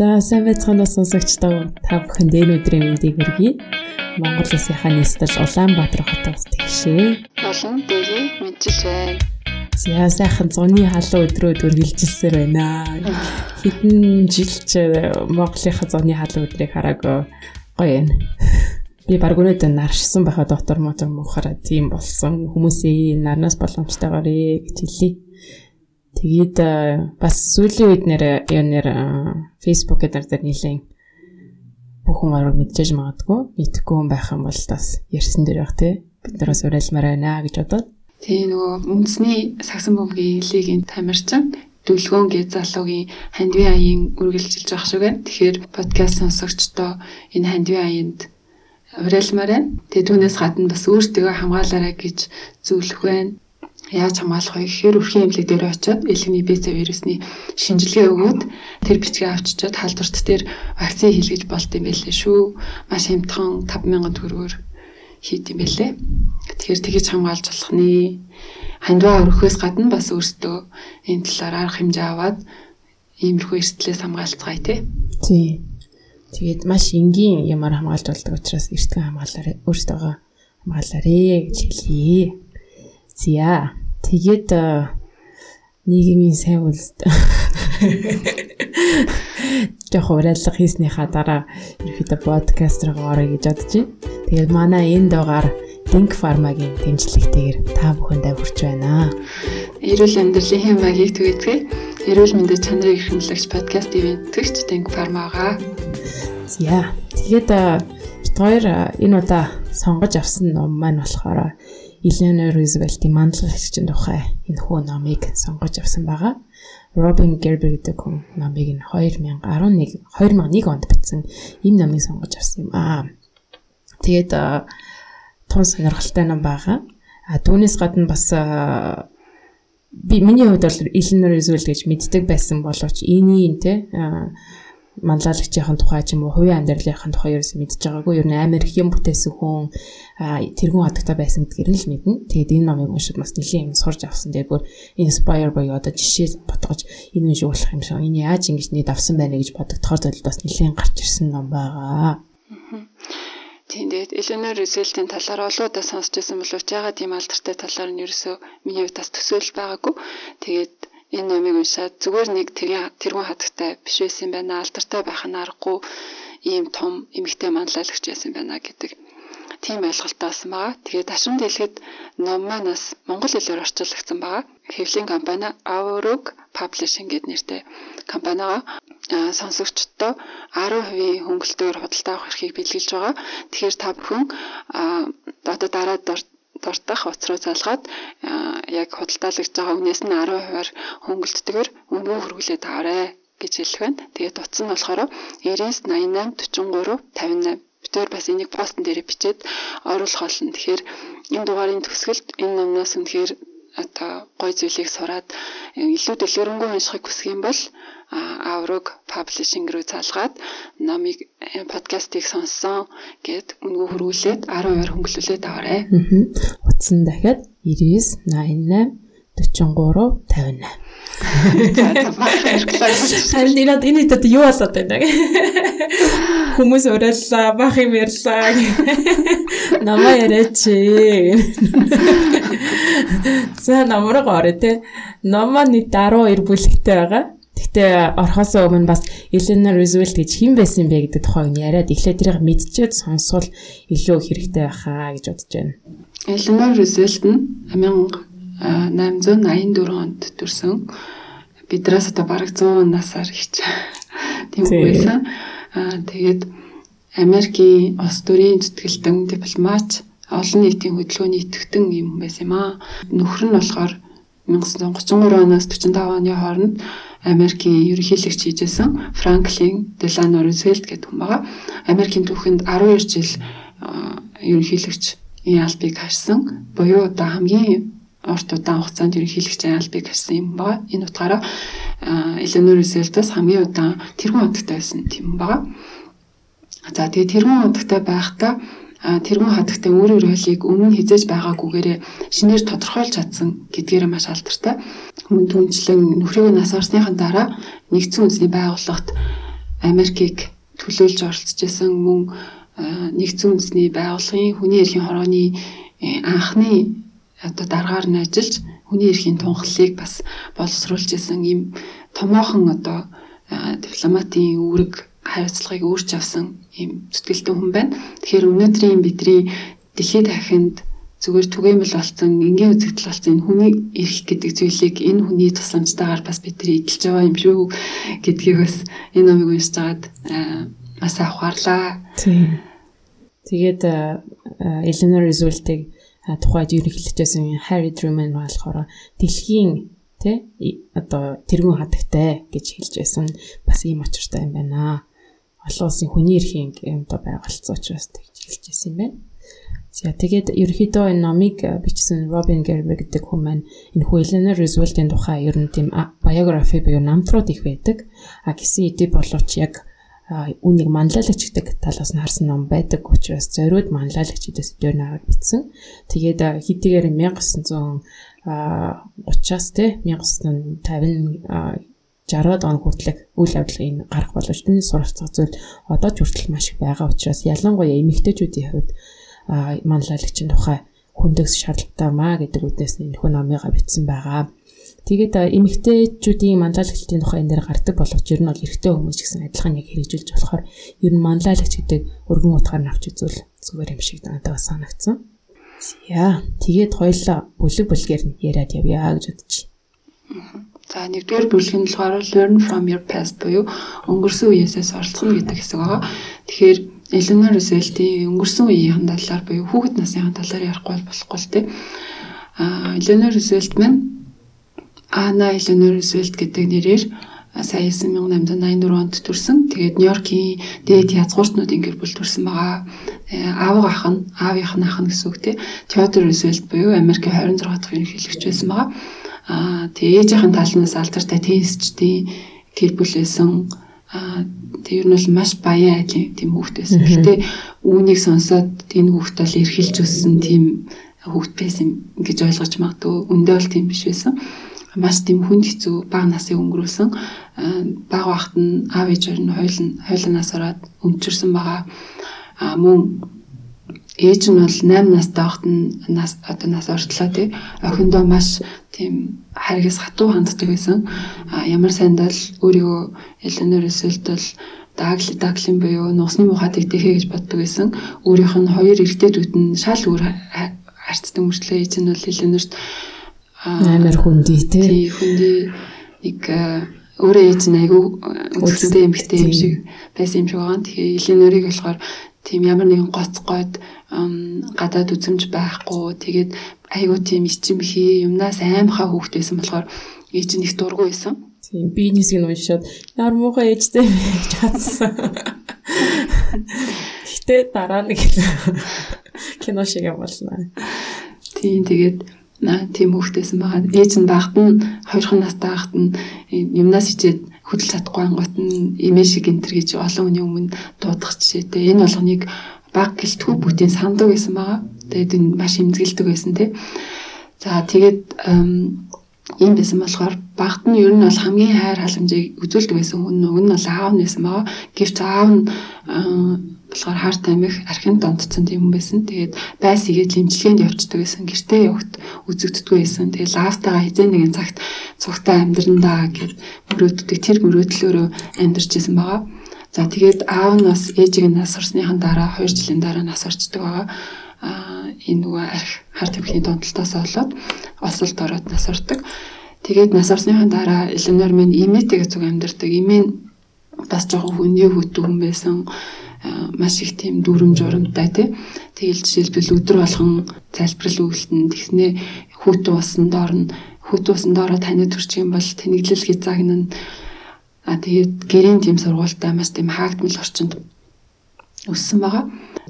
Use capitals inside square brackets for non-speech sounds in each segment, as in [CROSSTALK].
За сайн байцгаана сонсогчдоо та бүхэнд энэ өдрийн мэндийг хүргэе. Монгол Улсынхаа нийслэл Улаанбаатар хотоос тэгшээ. Олон дэги мэдчилж байна. За сайхан зуны халуун өдрөө дүргэлжилсээр байна. Хэдэн жил ч Монголынхаа зуны халуун өдрийг хараагүй гоё юм. Би баг өнөөдөр наршсан байхад дотор мотор мухараа тийм болсон. Хүмүүсийн нарнаас боломжтойгоор гэж хэлье. Тэгээд бас сүүлийн үед нэр юунээр Facebook гэдэг дээр нийлэн бүхэн арга мэдчихэж магадгүй мэдхгүй хүн байх юм бол бас ярьсан дээр баг тий бид нараас уриалмаар байна гэж бодоод тий нөгөө үндэсний сагсан бөмбөгийн лигийн тамирчин дүлгөөн гэж залуугийн хандвийн аяын үргэлжилж байгаа шүү гэн. Тэгэхээр подкаст сонсогчдоо энэ хандвийн аянд уриалмаар байна. Тэгээ түүнээс гадна бас өөртөө хамгаалаарай гэж зөвлөх байна яаж хамгаалах вэ гэхээр өрхийн эмнэлэг дээр очиод элхний БЦ вирусны шинжилгээ өгөөд тэр бичгээ авчичаад халдварт дээр вакцины хийлгэж болт юм байлээ шүү. Маш хямдхан 5000 төгрөгөөр хийд юм байлээ. Тэгэхээр тэгэж хамгаалж болох нэ. Хандваа өрөхөөс гадна бас өөртөө энэ талаар арга хэмжээ аваад иймэрхүү эрсдлээс хамгаалцгаая тий. Тий. Тэгээд маш энгийн ямар хамгаалж болдог учраас эртхэн хамгаалаарай. Өөртөөгөө хамгаалаарэ гэж хэлье. Зя. Тэгээд нийгмийн сайн үлд яг уриалга хийснийхаа дараа ерөөдөө подкаст руу орё гэж бодож байна. Тэгээд манай энэ дугаар Think Pharma-гийн дэмжлэгтэйгээр та бүхэндээ хүрч байна. Эрүүл амьдралын хэм маягийг түгээцгээе. Эрүүл мэндэд чанарыг эрхэмлэгч подкаст ивент төгч Think Pharma-гаа. За. Тэгээд бид хоёр энэ удаа сонгож авсан ном маань болохоор Eleanor Roosevelt-ийн мандлагчийн тухай энэ хүү номыг сонгож авсан байгаа. Robin Gerber гэдэг хүн номыг нь 2011 2001 онд бичсэн энэ номыг сонгож авсан юм аа. Тэгээд тун сонирхолтой ном байгаа. А түүнээс гадна бас би миний хувьд бол Eleanor Roosevelt гэж мэддэг байсан боловч энийн те манлайлагчийн тухай ч юм уу хувийн амьдралын тухай ерөөс мэдж байгаагүй. Ер нь амар их юм бүтээсэн хүн тэргүүн хатагтай байсан гэдгээр л мэднэ. Тэгээд энэ номыг уншиж бас нэлийн юм сурж авсан. Тэгээд бүр inspire боёо одоо жишээ бодгож энэ юм шиг болох юм шиг. Энэ яаж ингэж нийт авсан байна гэж бодогдохоор зөвл бас нэлийн гарч ирсэн ном байгаа. Тэгээд Eleanor Roosevelt-ийн талаар олоодаа сонсч байсан боловч ягаад тийм алдартай талаар нь ерөөсөө миний хувьд бас төсөөлөл байгаагүй. Тэгээд энэ номыг уншаад зүгээр нэг тэргүүн хатагтай биш байсан юм байна. Алдартай байх нь аргагүй ийм том эмгтэй манлайлагч байсан байна гэдэг тийм ойлголттой болсон байгаа. Тэгээд дашин дэлгэд ном манаас монгол хэлээр орчуулагдсан байгаа. Хэвлийн компани Aurug Publishing гэдэг нэртэй компанигаа сонсогчдоо 10% хөнгөлтөөр худалдаа авах эрхийг бэлгэлж байгаа. Тэгэхээр та бүхэн одоо дараа дортох уцруу залгаад яг худалдаалагдж байгаа үнээс нь 10%-аар хөнгөлтдөгөр өнгөө хөргүүлээд аваарэ гэж хэлэх байна. Тэгээд утас нь болохоор 99 88 43 58 битээр бас энийг постн дээр бичээд оруулах болно. Тэгэхээр энэ дугаарын төгсгөлд энэ номноос үнэхээр одоо гой зүйлийг сураад илүү дэлгэрэнгүй уншихыг хүсэх юм бол Аврог Publishing руу залгаад номыг э, подкастыг сонссон гэд үнгүү хөрвүүлээд 10% хөнгөлүүлээд аваарэ. Утсан дахиад 99 88 43 58 Харин энэ энэ дэд юу болоод байна гэх. Хүмүүс уриаллаа, бах юм ярьлаа. Намаа яриач. За намраг орё те. Номоо нэг 12 бүлэгтэй байгаа. Гэтэ орхосоо өмнө бас Eleanor Roosevelt гэж хэн байсан бэ гэдэг тухайг нь яриад эхлээд тэрийг мэдчихээд сонсвол илүү хэрэгтэй байхаа гэж бодож байна. Eleanor Roosevelt нь 1884 онд төрсөн. Бидраас одоо бараг 100 насаар ихч. [LAUGHS] Тийм байсан. Аа тэгээд Америкийн улс төрийн зүтгэлтэн дипломат олон нийтийн хөдөлгөөний итгэвтэн юм байсан юм аа. Нөхөр нь болохоор 1933 оноос 45 оны хооронд Америкийн ерөнхийлөгч хийжсэн Франклин Делано Рузвельт гэдэг хүн байгаа. Америкийн түүхэнд 12 жил ерөнхийлөгч энэ албыг харсан. Буюу одоо хамгийн урт удаан хугацаанд ерөнхийлөгчийн албыг харсан юм байна. Энэ утгаараа Эленор Рузвельтээс хамгийн удаан тэргуун хатагтай байсан тийм байгаа. За тэгээ тэргуун хатагтай байхдаа тэргуун хатагтай өөрөөр хөлийг өмнө хизээж байгаагүйгээрээ шинээр тодорхойлж чадсан гэдгээр маш алдартай. Мөн түнчлэн нөхрийг нас орсныхан дараа нэгдсэн үндэсний байгууллагт Америкийг төлөөлж оролцож исэн мөн нэгдсэн үндэсний байгууллагын хүний эрхийн хорооны анхны одоо дараагаар нь ажиллаж хүний эрхийн тунхлыг бас боловсруулж исэн ийм томоохон одоо дипломатын үүрэг харилцагыг өөрч авсан ийм зүтгэлтэн хүн байна. Тэгэхээр өнөөдрийн бидний дэлхийд дахинд зүгээр түгээмэл болсон энгийн үзэгдэл болсон энэ хүний эрх гэдэг зүйлийг энэ хүний тусламжтайгаар бас бид нар эдэлж байгаа юм шүү гэдгийг бас энэ номыг уншиж байгаад бас авахарлаа. Тэгээд Eleanor Roosevelt-ийг тухайд ерөнхийлөгчөөсөн Harry Truman болохоор дэлхийн тэ одоо тэргүүн хатагтай гэж хэлж байсан бас ийм очиртай юм байна. Олон улсын хүний эрхийн одоо байгуулсан учраас тэгж хэлж байсан юм байна. За тэгээд ерөөхдөө энэ номыг бичсэн Робин Гербер гэдэг хүн маань энэ Eleanor Roosevelt-ийн тухай ер нь тийм биографи буюу намтрууд их байдаг. А гэсэн хэдий боловч яг үнийг манлайлагч гэдэг талаас нь харсан ном байдаг учраас зориуд манлайлагчдаас дээр наваад бичсэн. Тэгээд хэдийгээр 1930-аас те 1950 60-аад он хүртэлх үйл явдлын гарах боломж түүний суралцах зүйл одоо ч хүртэл маш их байгаа учраас ялангуяа эмэгтэйчүүдийн хувьд манлайлагчийн тухай хүндэгс шаардлагатай маа гэдэг үднээс энэ хүн номыг бичсэн байгаа. Тэгээд эмэгтэйчүүдийн манлайлагчдын тухай энэ дээр гардаг боловч ер нь бол эрэгтэй хүмүүс гэсэн адилхан яг хэрэгжүүлж болохоор ер нь манлайлагч гэдэг өргөн утгаар нь авч үзвэл зүгээр юм шиг надад бас санагдсан. За тэгээд хоёлаа бүлэг бүлгээр нь яриад явъя гэж бодчих. За нэгдүгээр бүлэг нь болохоор learn from your past буюу өнгөрсөн үеэсээ суралцах гэдэг хэсэг байгаа. Тэгэхээр Eleanor Roosevelt-ийн өнгөрсөн үеийн талаар буюу хүүхэд насны талаар ярихгүй болохгүй л дээ. А Eleanor Roosevelt маань Anna Eleanor Roosevelt гэдэг нэрээр сая 1884 онд төрсэн. Тэгээд Нью-Йоркийн дээд язгууртнуудын гэр бүл төрсэн байгаа. Аав ах нь, аавынх нь ах нь гэсэн үг тий. Theodore Roosevelt буюу Америкийн 26 дахь ерөнхийлөгч байсан байгаа. Аа тэгээд ээжийнхэн талнаас алдартай теннисчдийн гэр бүл байсан. Аа тэр нь бол маш баян айлын тийм хүүхэд байсан. Гэхдээ үүнийг сонсоод энэ хүүхэд бол эрхэлж өссөн тийм хүүхэд байсан гэж ойлгож магадгүй. Өндөө бол тийм биш байсан. Маш тийм хүнд хэцүү бага насыг өнгөрүүлсэн. Бага багт нь аав ээж хоёр нь хойлон хойлоноос ороод өмчөрсөн байгаа. Аа мөн ээж нь бол 8 настай байхад нь нас одоо нас ортлоо тий. Охиндоо маш тийм харгас хатуу ханддаг байсан. А ямар сайндаа л өөрийгөө Эленор Эсэлт бол дагли даглин буюу нусны мухад идэхэ гэж боддог байсан. Өөрийнх нь хоёр эрэгтэйдүүд нь шал өөр харцдаг мөртлөө ээж нь бол Эленорт амар хүндий тий. Хүндий нэг өөрөө ээж нь айгүй үзэсгэлэнтэй юм хтэй юм шиг байсан юм шиг байгаа. Тэгэхээр Эленорыг болохоор тийм ямар нэгэн гоцгойд гадаад үзэмж байхгүй тэгээд айгуу тийм ичимхий юмнаас аймхаа хүүхд байсан болохоор ээж нь их дургу байсан. Тийм бизнесийг уншаад ямар муухай ээжтэй гэж хатсан. Гэтэ дараа нэг кино шиг юм болно. Тийм тэгээд наа тийм хүүхдээсэн байгаа. Ээж нь багт нь хоёрхан настай багт нь юмнаас ичээд хөдөлж чадахгүй ангууд нь эмээ шиг энтер гэж олон хүний өмнө дуудах жишээтэй. Энэ болгоныг баг гэлтгүү бүтэн сандаг байсан байгаа. Тэгээд энэ маш имзгэлдэг байсан тий. За тэгээд ийм байсан болохоор багт нь ер нь бол хамгийн хайр халамжийг үзүүлдэг байсан хүн уг нь бол аав нь байсан байгаа. Гэвч аав нь болохоор харт амих архин донтцсон тийм хүн байсан. Тэгээд байс игээд лимчилгээнд явцдаг байсан. Гэртээ явахт үзэгддэггүй байсан. Тэгээд лавтайгаа хизээ нэгэн цагт цугтаа амьдрандаа гэд мөрөөддөг тэр мөрөөдлөөрөө амьдарч исэн байгаа. За тэгээд аав нь бас ээжийг нас орсныхан дараа 2 жилийн дараа нас орчдөг байгаа. Аа энэ нөгөө хар тамхины донтолтоос болоод осолд ороод нас ордог. Тэгээд нас орсныхан дараа Эленор минь имээтэйгээ зүг амьдардаг. Имээ бас жоохон хүнний хөтөн хүн байсан маш их тийм дүрм журамтай тий. Тэгэл жишээлбэл өдөр болгон залбирал үйлтэн тэгснээ хүүтэн усанд орно. Хүүтэн усанд ороод таны төрчих юм бол тэнэглэл хязаагна А тэгээд гэрийн тийм сургуультай маш тийм хаагдмал орчинд өссөн байгаа.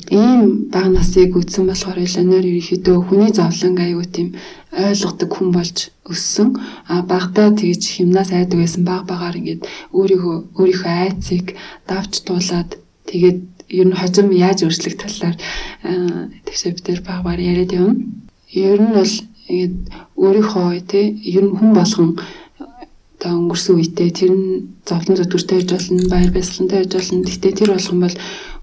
Ийм бага насыг үтсэн болохоор Эленор ерөнхийдөө хүний зовлон аюу тийм ойлгодог хүн болж өссөн. А багада тэгж химнаас айдаг байсан баг багаар ингээд өөрийгөө өөрийнхөө айцыг давж туулаад тэгээд ер нь хожим яаж өөрчлөх талаар тэгшээ бид тэр баг баг яриад явна. Ер нь бол ингээд өөрийнхөө тий ер нь хүн болгон одоо өнгөрсөн үедээ тэр нь зовлон зүтгэртэй байж болно, баяр баясгалантай байж болно. Гэхдээ тэр юм бол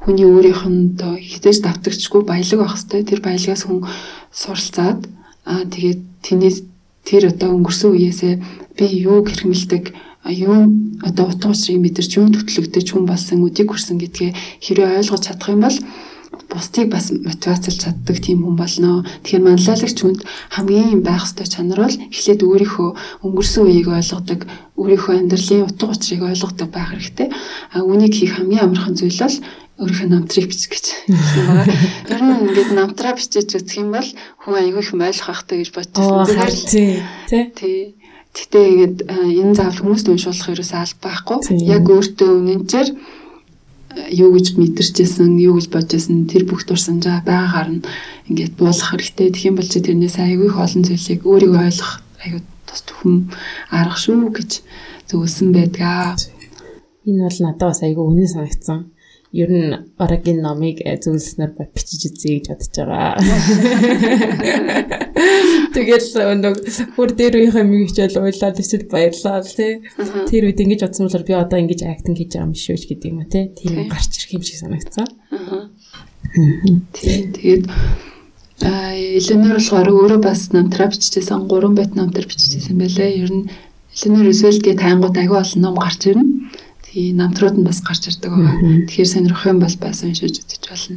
хүний өөрийнх нь одоо хизээж давтагчгүй баялаг байх хэвээр тэр баялагаас хүн суралцаад аа тэгээд тэрнээс тэр одоо өнгөрсөн үеэсээ би юу хэрхэмэлдэг юу одоо утга учирыг мэдэрч юу төтлөгдөж хүн болсон үдийг хүрсэн гэдгээ хэрэг ойлгож чадах юм бол бусдыг бас мотивацлж чаддаг тийм хүн болно. Тэгэхээр манлайлагч хүнд хамгийн байх ёстой чанар бол эхлээд өөрийнхөө өнгөрсөн үеийг ойлгодог, өөрийнхөө амьдралын утга учирыг ойлгодог байх хэрэгтэй. А үүнийг хийх хамгийн амархан зүйл бол өөрийнхөө намтрыг бичих гэж байгаа. [LAUGHS] Ер нь ингээд намтраа бичиж үзэх юм бол хүн аягүй их ойлгох хэрэгтэй гэж бодчихсон. Тэгэхээр тий. Гэтэ ингээд энэ заавал хүмүүст уншуулах ерөөсөө аль байхгүй. Яг өөртөө үнэнчээр юу гэж мэдэрчээсэн, юу гэж бодожсэн тэр бүх дурсамжаа байгаагаар нь ингээд буулгах хэрэгтэй. Тэгэх юм бол чи тэрнээс аягүй их олон зүйлийг өөрийгөө ойлгох аягүй тус төхөм арга шүү гэж зөвлөсөн байдгаа. Энэ бол надад бас аягүй үнэн санагдсан ер нь Орогийн номыг э, зөвлөснөр бичиж үзье гэж бодож байгаа. [LAUGHS] Тэгэл өнөг бүр дээр үеийнхээ миг хичээл уйлаад эсвэл баярлаа тий. Тэр үед ингэж бодсон болохоор би одоо ингэж актинг хийж байгаа юм шүү гэдэг юм а тий. Тийм гарч ирэх юм шиг санагдсан. Тийм тэгээд а Эленор болохоор өөрөө бас намтраа биччихсэн 3 байт намтар биччихсэн байлээ. Ер нь Эленор өсвөлгээ тайнгууд аягүй олон ном гарч ирнэ тий намтрууд нь бас гарч ирдэг байгаа. Тэгэхээр сонирхох юм бол бас уншиж үзэж болно.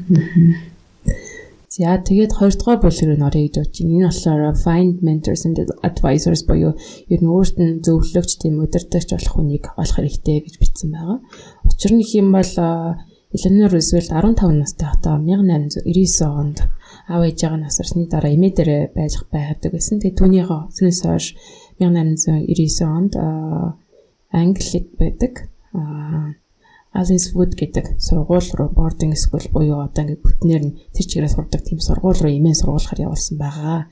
За тэгээд хоёрдугаар бүлэг рүү орё гэж бодож байна. Энэ болохоор find mentors and advisors буюу ер нь өөрт нь зөвлөгч тийм удирдахч болох хүнийг олох хэрэгтэй гэж бичсэн байгаа. Учир нь их юм бол Eleanor Roosevelt 15 настай хотоо 1899 онд аав ээжээ насарсны дараа эмээ дээрээ байж байгадаг байсан. Тэгээд түүнийхээ өснөөс хойш 1899 онд Англид байдаг Alice Wood гэдэг сургууль руу boarding school буюу одоо ингээд бүтнээр нь тэр чигээрээ сурдаг тийм сургууль руу имэн сургуулахаар явуулсан байгаа.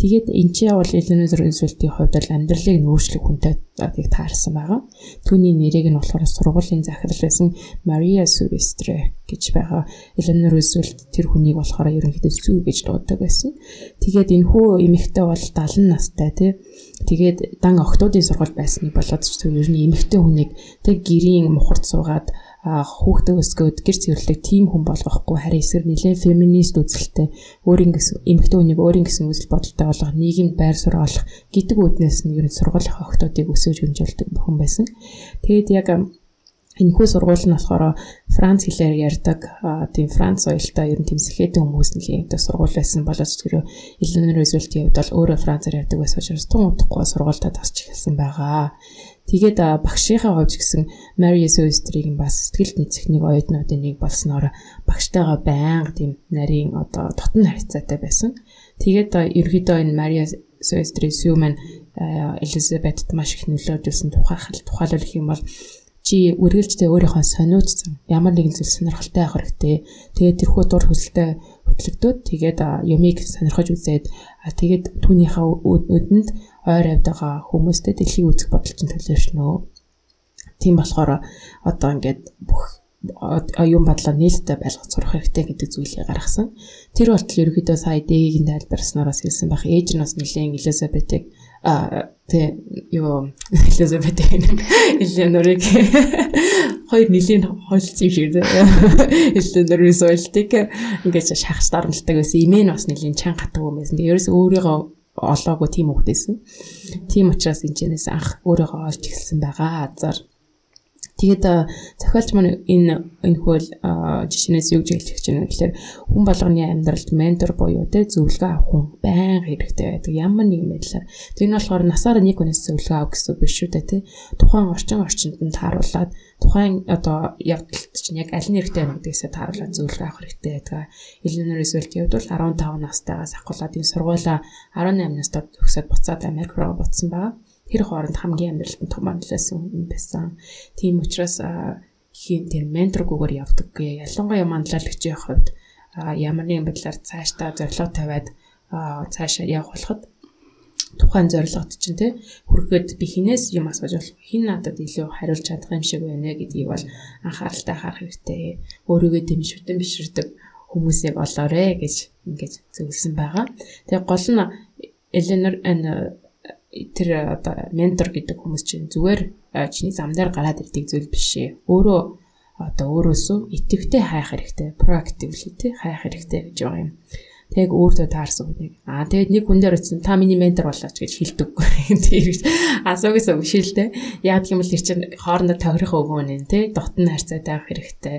Тэгээд энэ ч явал Eleanor Roosevelt-ийн хувьд бол амьдралыг нөөцлөх хүнтэй тийг таарсан байгаа. Түүний нэрийг нь болохоор сургуулийн захирал байсан Maria Silvestre гэж байгаа. Eleanor Roosevelt тэр хүнийг болохоор ерөнхийдөө Sue гэж дууддаг байсан. Тэгээд энэ хүү эмэгтэй бол 70 настай тий. Тэгээд дан октоодын сургууль байсныг болоод ч ер нь эмэгтэй хүнийг тэг гэрийн мухарт суугаад хүүхдээ өсгөөд гэр цэвэрлэх тийм хүн болгохгүй харин эсрэг нэлээ феминист үзэлтэй өөрийн гэсэн эмэгтэй хүнийг өөрийн гэсэн үзэл бодолтой болгох нийгэмд байр суурь олох гэдэг үүднээс нь ер нь сургуулийн охтуудыг өсөж хөнжүүлдэг хүн байсан. Тэгээд яг Энэхүү сургууль нь болохоор Франц хэлээр ярьдаг тийм Франц соёлтой ер нь тийм сэхэдэн хүмүүс нэг юм сургууль байсан боловч тэр Eleanor Roosevelt-ийн хувьд бол өөрөө Францаар ярьдаг байсан учраас тун удахгүй сургуультай тасч эхэлсэн байгаа. Тэгээд багшийнхаа хувьд гэсэн Mary Sue-ийн бас сэтгэл нийцэхнийг оюутнуудын нэг болсноор багштайгаа байнга тийм нарийн одоо дотн харьцаатай байсан. Тэгээд ерөөдөө энэ Mary Sue-ийн Sue маань Elizabeth-т маш их нөлөөжүүлсэн тухай тухайлбал юм бол чи үргэлжлээ өөрийнхөө сониудсан ямар нэгэн зүйл сонирхолтой байх хэрэгтэй. Тэгээд тэрхүү дур хөсөлтөй хөтлөгдөөд тэгээд юмыг сонирхож үзээд тэгээд түүнийхээ өдөнд ойр авд байгаа хүмүүстэй дэлхийг үзэх бодолч нь төлөвшнөө. Тийм болохоор одоо ингээд бүх юм бодлоо нээлттэй байлгаж сурах хэрэгтэй гэдэг зүйлийг гаргасан. Тэр болтол ерөөхдөө сая дэгийн тайлбарснараас хэлсэн байх. Ээж нь бас нэлээд Элизабетийг а тэ юу Элизабет Элеонорыг хоёр нэлийн хойлцсон юм шиг Элеонорын соёлтыг ингээд шахаж дарамтдаг байсан. Имээ нь бас нэлийн чанга хатаг юм байсан. Тэгээ ерөөс өөрийгөө олоогүй тийм хөвгтэйсэн. Тийм учраас энэчнээс анх өөрийгөө олж эхэлсэн байгаа. Азар Тэгээд зохиолч маань энэ энэ хөл жишээнээс юу гэж хэлж байна гэхээр хүн болгоны амьдралд ментор буюу тэ зөвлөгөө авах хүн байнга хэрэгтэй байдаг. Ямар нэгэн байдлаар. Тэр нь болохоор насаараа нэг хүнээс зөвлөгөө авах гэсэн биш шүү дээ тэ. Тухайн орчин орчинд нь тааруулаад тухайн одоо явдалт чинь яг аль нь хэрэгтэй байна гэдгээсээ тааруулаад зөвлөгөө авах хэрэгтэй байдаг. Roosevelt-ийн хувьд бол 15 настайгаас ахгуулаад энэ сургуулаа 18 настай төгсөөд буцаад Америк руу буцсан байгаа тэр хооронд хамгийн амьдралд нь том онлосон юм байсан. Тийм учраас хин тэр менторгүйгээр явдаг гээ. Ялангуяа манлайлагчийн хувьд ямар нэгэн байдлаар цаашдаа зорилго тавиад цаашаа явах болоход тухайн зорилгот чинь те хүрхэд би хинээс юм асууж болох хин надад илүү хариулж чадах юм шиг байна гэдгийг бол анхааралтай харах хэрэгтэй. Өөрийгөө дэмжвэтэн биширдэг хүмүүсийг олоорой гэж ингэж зөвлөсөн байгаа. Тэгээ гол нь Эленор тэр одоо ментор гэдэг хүмүүс чинь зүгээр чиний зам дээр гараад ирдэг зүйл биш ээ. Өөрөө одоо өөрөөсөө итэвхтэй хайх хэрэгтэй, proactively тий хайх хэрэгтэй гэж байгаа юм. Тэг өөртөө таарсан хүнийг. Аа тэгээд нэг хүн дээр очсон та миний ментор болооч гэж хэлдэг. [LAUGHS] Тэр асуугүйсэн биш л дээ. Яг юм бол тэр чинь хоорондоо тохирох өгөө нэ тий дотн харьцаатай байх хэрэгтэй.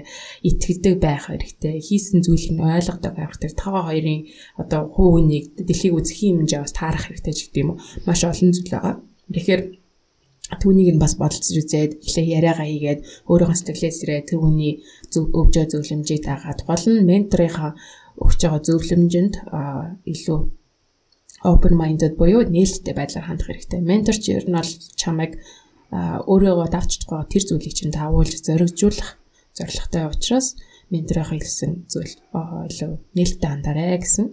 Итгэдэг байх хэрэгтэй. Хийсэн зүйлийг нь ойлгодог байх хэрэгтэй. Тава хоёрын одоо хуу хүнийг дэлхийг үзэхийн хэмжээ бас таарах хэрэгтэй ч гэдэг юм уу. Маш олон зүйл байгаа. Тэгэхээр түүнийг нь бас бодолцож үзээд эхлээ яриагаа хийгээд өөрийнхөө сэтгэлээс ирээ түүний зөв өвжөө зөвлөмжийг дагаад гол нь менторынхаа өгч байгаа зөвлөмжөнд илүү open minded буюу нээлттэй байдлаар хандах хэрэгтэй. Ментор ч ер нь бол чамайг өөрийгөө давчдгаа тэр зүйлийг чинь таавуулж зоригжуулах зорилготой учраас менторийнхаа хэлсэн зүйл илүү нээлттэй хандаарэ гэсэн.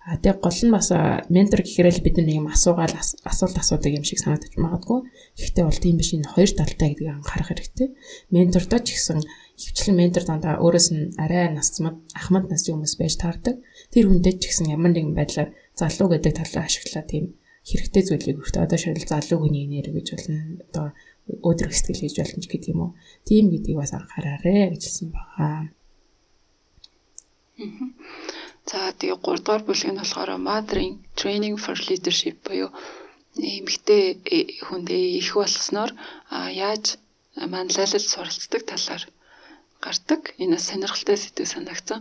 А тэг гол нь бас ментор гэхээр л бид нэг юм асуугаал асуулт асуудаг юм шиг санагдаж магадгүй. Гэхдээ бол тийм биш энэ хоёр талтай гэдгийг анхаарах хэрэгтэй. Ментордоо ч гэсэн хөвчлэн ментор дандаа өөрөөс нь арай насмад ахмад насны хүмүүс байж таардаг. Тэр хүнтэй ч гэсэн ямар нэгэн байдлаар залуу гэдэг талаа ашиглаа тийм хэрэгтэй зүйлийг өртөө одоо шил залуу хүний нэр гэж болно. Одоо өдөр сэтгэл хийж болно ч гэдэг юм уу. Тийм гэдгийг бас анхаараарэ гэж хэлсэн байгаа. За тэгээ 3 дугаар бүлэг нь болохоор Mothering Training for Leadership буюу эмэгтэй хүндээ их болсноор яаж манлайлал суралцдаг талаар гардаг. Энэ сонирхолтой сэдв санагдсан.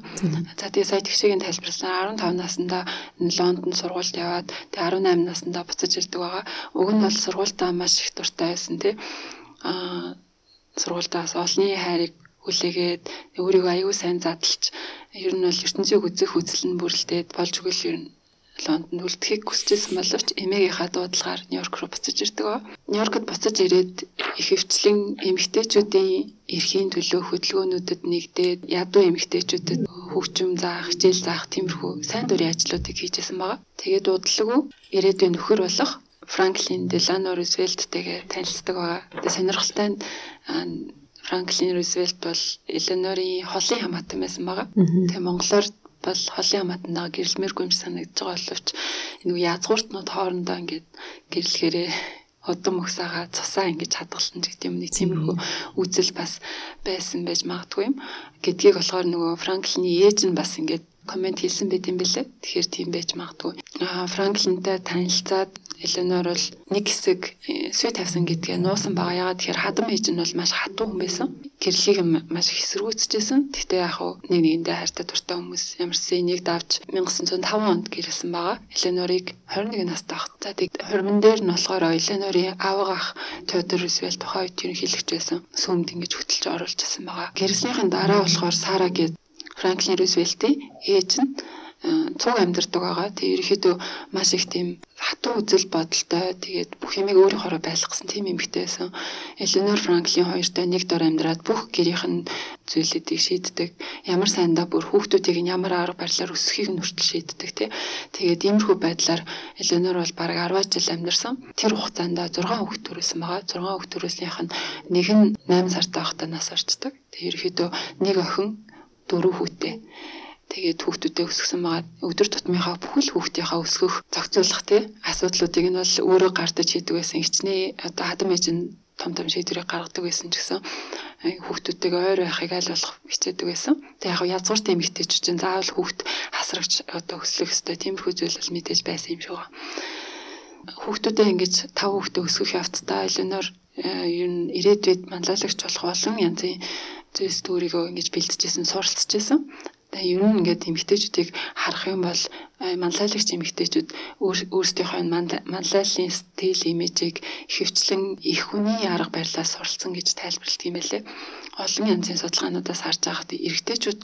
За тэгээ сая тэгшээгийн тайлбарласан 15 наснда Лондонд сургуульд яваад тэгээ 18 наснда буцаж ирдэг байгаа. Уг нь бол сургуультаа маш их дуртай байсан тий. Аа сургуультаас олонний хайрыг хүлээгээд өөрийгөө аюу сайн задлж ер нь бол ертөнцийг үзэх үзэл нь бүрэлдээд болж өгөл ер нь Лондонд үлдэхийг хүсэжсэн боловч эмээгийнхаа дуудлагаар Нью-Йорк руу буцаж ирдэг. Нью-Йоркод буцаж ирээд их хвчлэн эмэгтэйчүүдийн эрхийн төлөө хөдөлгөөнүүдэд нэгдээд ядуу эмэгтэйчүүдэд хөгжим заах, хичээл заах тиймэрхүү сайн дурын ажлуудыг хийжсэн байгаа. Тэгээд дуудлаггүй ирээдүйн нөхөр болох Франклин Делано Рузвельттэйгээ танилцдаг байгаа. Тэгээд сонирхолтой нь Франклин Рузвельт бол Эленорийн холын хамаатан байсан байгаа. Тэгээ монголоор бол холын хамаатанаа гэрэлмээргүй юм санагдаж байгаа боловч энэ язгууртнууд хоорондоо ингээд гэрлэхээрээ удам мөксаага цусаа ингэж хадгалсан гэдэг юм нэг тиймэрхүү үзэл бас байсан байж магадгүй юм. Гэдгийг болохоор нөгөө Франклины ээж нь бас ингэж комент хийсэн байт юм бэлээ. Тэгэхээр тийм байж магадгүй. Аа Франклинтай танилцаад Эленор бол нэг хэсэг э, сүй тавьсан гэдгээ нуусан байгаа. Ягаад тэгэхээр хадам ээж нь бол маш хатуу хүн байсан. Гэрлийг маш их эсэргүүцэжсэн. Гэхдээ яг хуу нэг нэгэндээ хайртай дуртай хүмүүс ямарсан энийг давж 1905 онд гэрэлсэн байгаа. Эленорыг 21 настай хат. За тэг хормон дээр нь болохоор Эленорийн аав ах Теодор Рузвельт тухай үед ерөнхийлөгч байсан. Сүмд ингэж хөтөлж оруулжсэн байгаа. Гэрэлснийхэн дараа болохоор Сара гээд Франклин Рузвельтийн ээж нь цуг амьдардаг байгаа. Тэгээ ерөөхдөө маш их тийм хатуу үзэл бодолтой. Тэгээд бүх юмыг өөрийнхоороо байлгасан тийм эмэгтэй байсан. Эленор Франклин хоёртой нэг дор амьдраад бүх гэрийнх нь зүйлүүдийг шийддэг. Ямар сайндаа бүр хүүхдүүдийг нь ямар арга барилаар өсгөхийг нь хүртэл шийддэг тий. Тэгээд иймэрхүү байдлаар Эленор бол бараг 10 жил амьдарсан. Тэр хугацаанд 6 хүүхд төрүүлсэн байгаа. 6 хүүхд төрүүлснийх нь нэг нь 8 сартай байхдаа нас орчдөг. Тэгээд ерөөхдөө нэг охин дөрөв хүүтэй тэгээд хүүхдүүдээ өсгсөн байгаа. Өдөр тутмынхаа бүхэл хүүхдийнхаа өсгөх, зохицуулах тий асуудлуудыг нь бол өөрөө гардаж хийдэг байсан. Ичнээ одоо хадам нь том том шийдвэрийг гаргадаг байсан ч гэсэн хүүхдүүдтэйгээ ойр байхыг аль болох хичээдэг байсан. Тэг яг язгуурт эмэгтэйч чинь заавал хүүхд хасрагч одоо өслөх ёстой тиймэрхүү зүйл бол мэдээж байсан юм шиг байна. Хүүхдүүдээ ингэж тав хүүхдээ өсгөх явцдаа Эленор ер нь ирээдүйд манлайлагч болох олон янзын зүйлс өөрийгөө ингэж бэлтжижсэн, суралцжсэн. Ер нь ингээд эмгтээчүүдийг харах юм бол манлайлагч эмгтээчүүд өөрсдийнхөө манлайлалын стил имижийг хөвчлэн их хүний арга барилаас суралцсан гэж тайлбарладаг юм байлээ. Олон янзын судалгаануудаас харж байхад эрэгтэйчүүд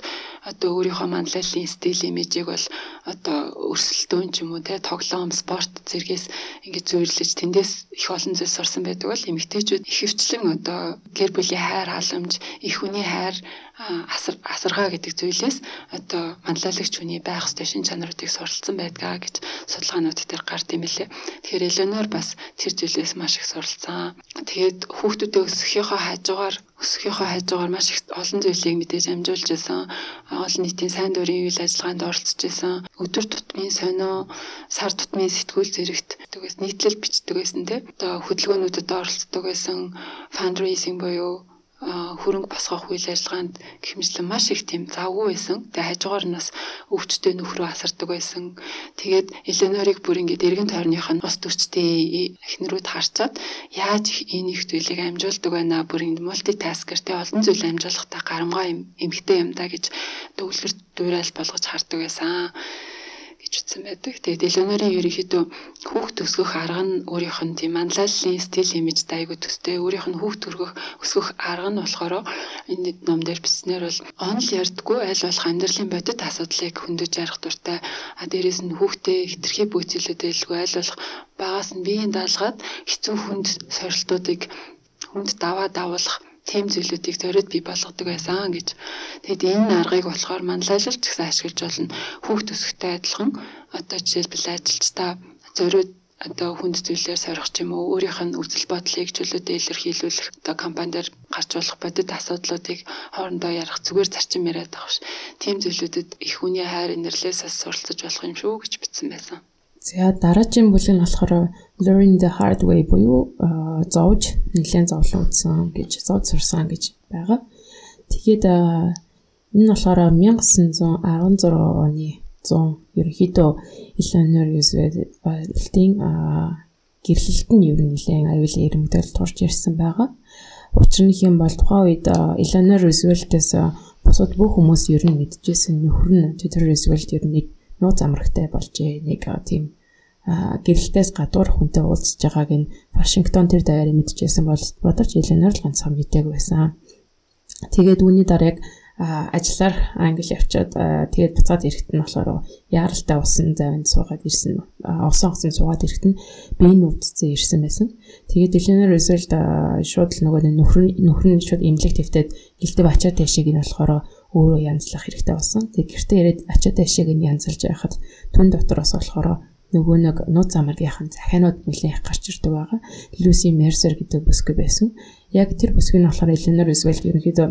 одоо өөрийнхөө манлайлалын стил имижийг бол одоо өрсөлдөөн ч юм уу те тоглоом спорт зэргээс ингэж зүйрлэж тэндээс их олон зүйл сурсан байдаг бол эмэгтэйчүүд ихэвчлэн одоо гэр бүлийн хайр халамж их хүний хайр асар асаргаа гэдэг зүйлээс одоо манлайлагч хүний байх ёстой шин чанаруудыг суралцсан байдгаа гэж судалгаанууд дээр гард юм лээ. Тэгэхээр Эленор бас тэр зүйлээс маш их суралцсан. Тэгээд хүүхдүүдээ өсгөхийнхөө хажуугаар өсгөхийнхөө хажуугаар маш их олон зүйлийг мэдээж амжуулж байсан. Олон нийтийн сайн дурын үйл ажиллагаанд оролцож байсан. Өдөр тутмын сонио, сар тутмын сэтгүүл зэрэгт тэгээс нийтлэл бичдэг байсан тийм. Одоо хөдөлгөөнүүдэд оролцдог байсан. Fundraising буюу хөрөнгө босгох үйл ажиллагаанд гихмжлэн маш их тийм завгүй байсан. Тэгээ хажуугаар нь бас өвчтөй нөхрөө асардаг байсан. Тэгээд Эленорыг бүр ингээд эргэн тойрных нь ус төрчтэй эхнэрүүд харчаад яаж энэ их зүйлийг амжуулдаг байна бүр ингээд мультитаскер тэ олон зүйл амжуулахтай гарамгай эмгтэй юм да гэж төвлөр дуурал болгож хардаг байсан утсан байдаг. Тэгээд Элеонорын ерөнхийдөө хүүхд өсгөх арга нь өөрийнх нь тийм манлайллын стил имиж дайгуу төстэй. Өөрийнх нь хүүхд төргөх өсгөх арга нь болохоор энэ ном дээр бичснээр бол онл ярдггүй аль болох амьдралын бодит асуудлыг хөндөж ярих дуртай. А дээрэс нь хүүхдээ хитрхи бөөцөлөд илгүй аль болох багаас нь биеийн даалгаад хэцүү хүнд сорилтуудыг хүнд даваа давуулах тийм зүйлүүдийг зориуд бий болгодог байсан гэж. Тэгэд энэ аргыг болохоор манлайлалч гэсэн ашиглаж болно. Хүүхд төсөхтэй адилхан одоо жишээлбэл ажилчдаа зориуд одоо хүнд зүйлээр сорих ч юм уу өөрийнх нь үзэл бодлыг чөлөөдөө илэрхийлүүлэх одоо компанидэр гарч болох бодит асуудлуудыг хоорондоо ярих зүгээр зарчим яриад байгаа ш. Тийм зүйлүүдэд их хүний хайр инэрлээс суралцаж болох юм шүү гэж бичсэн байсан. За дараагийн бүлэг нь болохоор learn the hard way буюу зовж нэлээд зовлон үзсэн гэж зовж сурсан гэж байгаа. Тэгээд энэ нь болохоор 1916 оны 100 ерөнхийдөө Eleanor Roosevelt-ийн гэрлэлт нь ер нь нэлээд аюул эрмэгдэл турж ирсэн байгаа. Учир нь юм бол тухайн үед Eleanor Roosevelt-ээс бусад бүх хүмүүс ер нь мэдчихсэн нөхөр нь Theodore Roosevelt ер нь нэг нууц амрагтай болжээ. Нэг тийм гэрэлтээс гадуур хүнтэй уулзж байгааг нь Вашингтон тэр даяар мэдчихсэн бол бодож Эленор л ганцхан мтэг байсан. Тэгээд үүний дараа яг ажиллаар англи явчаад тэгээд буцаад ирэхэд нь болохоор яаралтай усан завинд суугаад ирсэн. Усан усан суугаад ирэхэд нь биеийн өвдцэн ирсэн байсан. Тэгээд Эленор Рузвельт шууд л нөгөө нөхөр нөхөр нь шууд имлэг твтээд гэлтэв ачаад тэшиг нь болохоор өөрөө янзлах хэрэгтэй болсон. Тэгээд гэртээ ирээд ачаад тэшиг нь янзалж байхад түн дотор бас болохоор нөгөө нэг нууц амргийнхан захианууд нэлээд их гарч ирдэг байгаа. Люси Мерсер гэдэг бүсгүй байсан. Яг тэр бүсгүй нь болохоор Эленор Рузвельт ерөнхийдөө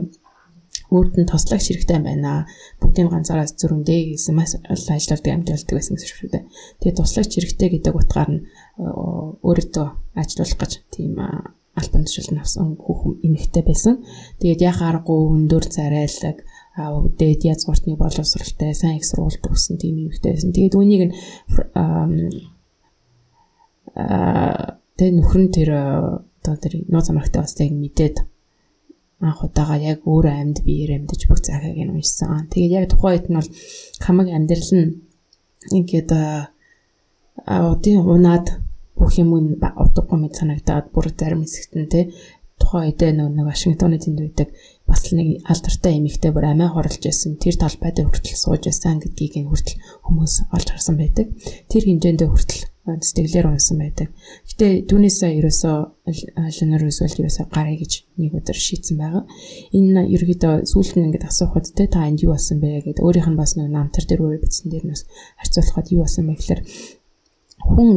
өөрт нь тослогч хэрэгтэй байна. Бүгдийн ганцаараа зөрөндөө гэсэн маш ажилладаг амжилтдаг байсан гэсэн шүү дээ. Тэгээ тослогч хэрэгтэй гэдэг утгаар нь өөрөөдөө ажиллах гэж тийм альбан тушаалд авсан хүүхэн эмэгтэй байсан. Тэгээд яхаа аргагүй өндөр царайлаг дээд язгууртны боловсралтай сайн их сургуульд төгссөн тийм байсан. Тэгээд үүнийг нь тэг нөхөр нь тэр одоо тэр нууц амрагтай бас тэг мэдээд анх удаага яг өөр амьд биеэр амьдж бүх захааг нь уншсан. Тэгээд яг тухайн үед нь бол хамаг амьдрал нь ингээд аа тийм унаад бүх юм утгагүй мэд санагдаад бүр зарим хэсэгт нь те тухайн үедээ нэг Вашингтоны тэнд үйдэг бас л нэг алдартай эмэгтэй бүр амиа хорлож байсан. Тэр талбай дээр хүртэл сууж байсан гэдгийг энэ хүртэл хүмүүс олж харсан байдаг. Тэр хэмжээндээ хүртэл сэтгэлээр унсан байдаг. Гэтэ түүнээсээ ерөөсөө Ленор Рузвельт ерөөсөө гарыг гэж нэг өдөр шийдсэн байгаа. Энэ ерөөдөө сүүлд нь ингээд асуухад те та энд юу болсон бэ гэдэг өөрийнх нь бас нэг намтар дээр өөрөө бичсэн дээр нь харьцуулахад юу болсон бэ гэхээр хүн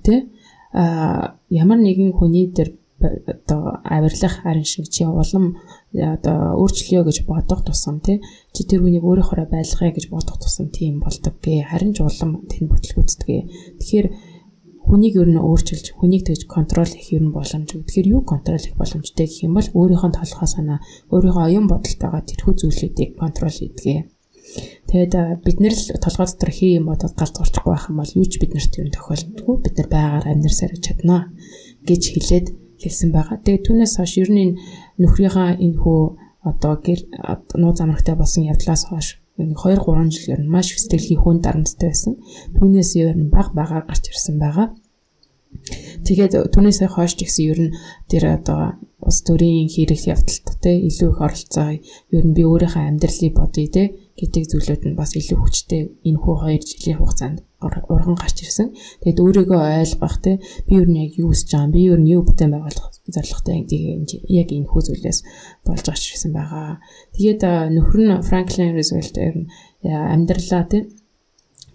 те а ямар нэгэн хүний дээр одоо авирлах арын шиг чи улам одоо өөрчлөё гэж бодох тусам тий чи тэр хүнийг өөрийнхөө байлгахыг гэж бодох тусам тийм болдог гэ харин ч улам тэн бүтлгүүддэг. Тэгэхээр хүнийг ер нь өөрчилж хүнийг тэгж контрол хийх ер нь боломжгүй. Тэгэхээр юу контрол хийх боломжтой гэх юм бол өөрийнхөө толгой санаа, өөрийнхөө оюун бодолд байгаа тэрхүү зүйлүүдийг контрол хийдгээ. Тэгээд бид нэр л толгой дотор хий юм бодоод галз урчихгүй байх юм бол юу ч биднэрт юм тохиолддгүй. Бид нар байгаар амьдрсаар чаднаа гэж хэлээд хэлсэн байгаа. Тэгээд түүнээс хойш ер нь нөхрийнхаа энэ хөө одоо гэр нууц амрагтай болсон явдлаас хойш 2 3 жил ер нь маш сэтгэлгийн хүн дарамттай байсан. Түүнээс ер нь баг багаар гарч ирсэн байгаа. Тэгээд түүнээс хойш ч гэсэн ер нь тэр одоо ус төрийн хэрэг явдалт те илүү их оролцоо ер нь би өөрийнхөө амьдралыг бодъё те гэдэг зүйлүүд нь бас илүү хүчтэй энэ хүү 2 жилийн хугацаанд урган гарч ирсэн. Тэгэд өөрийгөө ойлгох те би юу нэг юу хийж байгаа би юу юу бүтээн байгуулах зорилготой яг энэ хүү зүйлээс болж гарч ирсэн байгаа. Тэгээд нөхөр нь Франклин Рузвельт ер нь амьдралаа те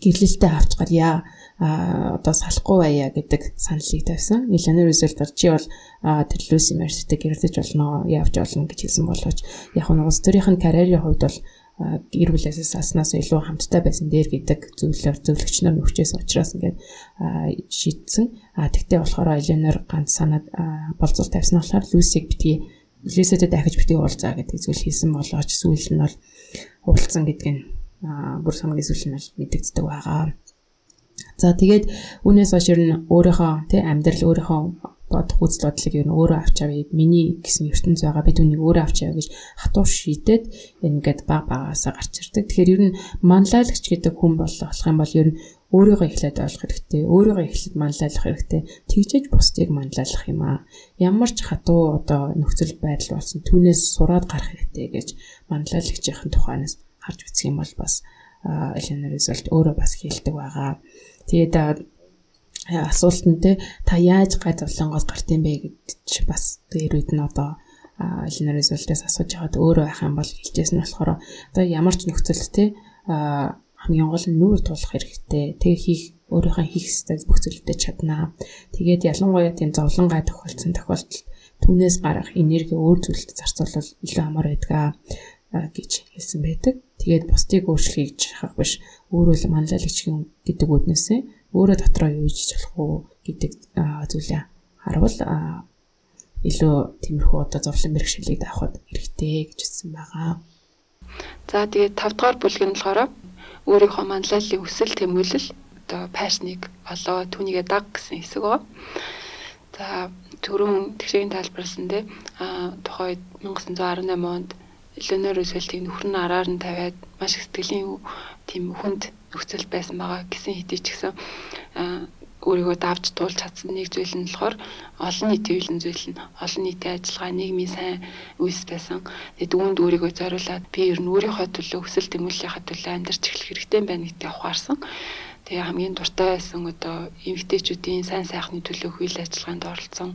гэрлэлтэд авч яа а одоо салахгүй байя гэдэг саналыг тавьсан. Илэнер результт бол чи бол тэр Люси Мерстэй гэрлэж болно, явж болно гэж хэлсэн боловч яг нь улс төрийн карьерийн хувьд бол гэр бүлээс аснаас илүү хамттай байсан дээр гэдэг зүйлээр зөвлөгч нар нөхчээс учраас ингээд шийдсэн. А тэгтээ болохоор Эленор ганц санаад болцол тавьсан болохоор Люсиг битгий Люситэй дахиж битгий уулзаа гэдэг зүйл хийсэн болооч сүүл нь бол уулзсан гэдэг нь бүр хамгийн сүүл нь мэдэгддэг байгаа. За тэгээд үүнээс хойш ер нь өөрийнхөө тий амьдрал өөрийнхөө бодох үзэл бодлыг ер нь өөрөө авч авъя. Миний гэсэн ертөнц байгаа бид үнийг өөрөө авч авъя гэж хатуу шийдээд ингээд баг багаасаа гарч ирдэг. Тэгэхээр ер нь манлайлагч гэдэг хүн бол болох юм бол ер нь өөрийгөө эхлээд ойлгох хэрэгтэй. Өөрийгөө эхлээд манлайлах хэрэгтэй. Тэгжээж бусдыг манлайлах юм аа. Ямар ч хатуу одоо нөхцөл байдал болсон түүнээс сураад гарах хэрэгтэй гэж манлайлагчийн тухайнаас харж үзэх юм бол бас Эленор результт өөрөө бас хийлдэг байгаа. Тэгээд асуулт нь те та яаж гай зовлонгоос гарт юм бэ гэж бас дээр үед нь одоо линер результээс асууж байгаад өөрөө байх юм бол хэлжсэн нь болохоор одоо ямар ч нөхцөлд те хамгийн гол нь нүүр тулах хэрэгтэй. Тэгээ хийх өөрийнхөө хийх ёстой бүх зүйлүүдэд чаднаа. Тэгээд ялангуяа тийм зовлонгай тохиолдсон тохиолдолд түүнээс гарах энерги өөр зүйлд зарцуулбал илүү амар байдаг гэж хэлсэн байдаг. Тэгээд бусдыг өөрчлөхийг хах биш. Өөрөө л манлайлагч гэдэг үднээсээ өөрөө дотроо юу хийж болох уу гэдэг зүйлээ харуул илүү тиймэрхүү одоо зовлон бэрхшээлийг даахад хэрэгтэй гэж хэлсэн байгаа. За тэгээд 5 дугаар бүлэг нь болохоор өөрийнхөө манлайллын өсөл тэмүүлэл одоо пашныг олоо түүнийгээ даг гэсэн хэсэг байгаа. За түрүүн тэгшийн тайлбарласан те а тухайд 1918 онд Ленор Рузвельтийг нөхөр нь араар нь тавиад маш их сэтгэлийн тийм хүнд нөхцөл байсан байгаа гэсэн хэдий ч гэсэн өөрийгөө давж туулж чадсан нэг зүйл нь болохоор олон нийтийн үйлэн зүйл нь олон нийтийн ажиллагаа нийгмийн сайн үйлс байсан. Тэгээд үүнд өөрийгөө зориулаад би ер нь өөрийнхөө төлөө хүсэл тэмүүллийнхаа төлөө амьдарч эхлэх хэрэгтэй байна гэдгийг ухаарсан. Тэгээ хамгийн дуртай байсан одоо эмэгтэйчүүдийн сайн сайхны төлөө үйл ажиллагаанд оролцсон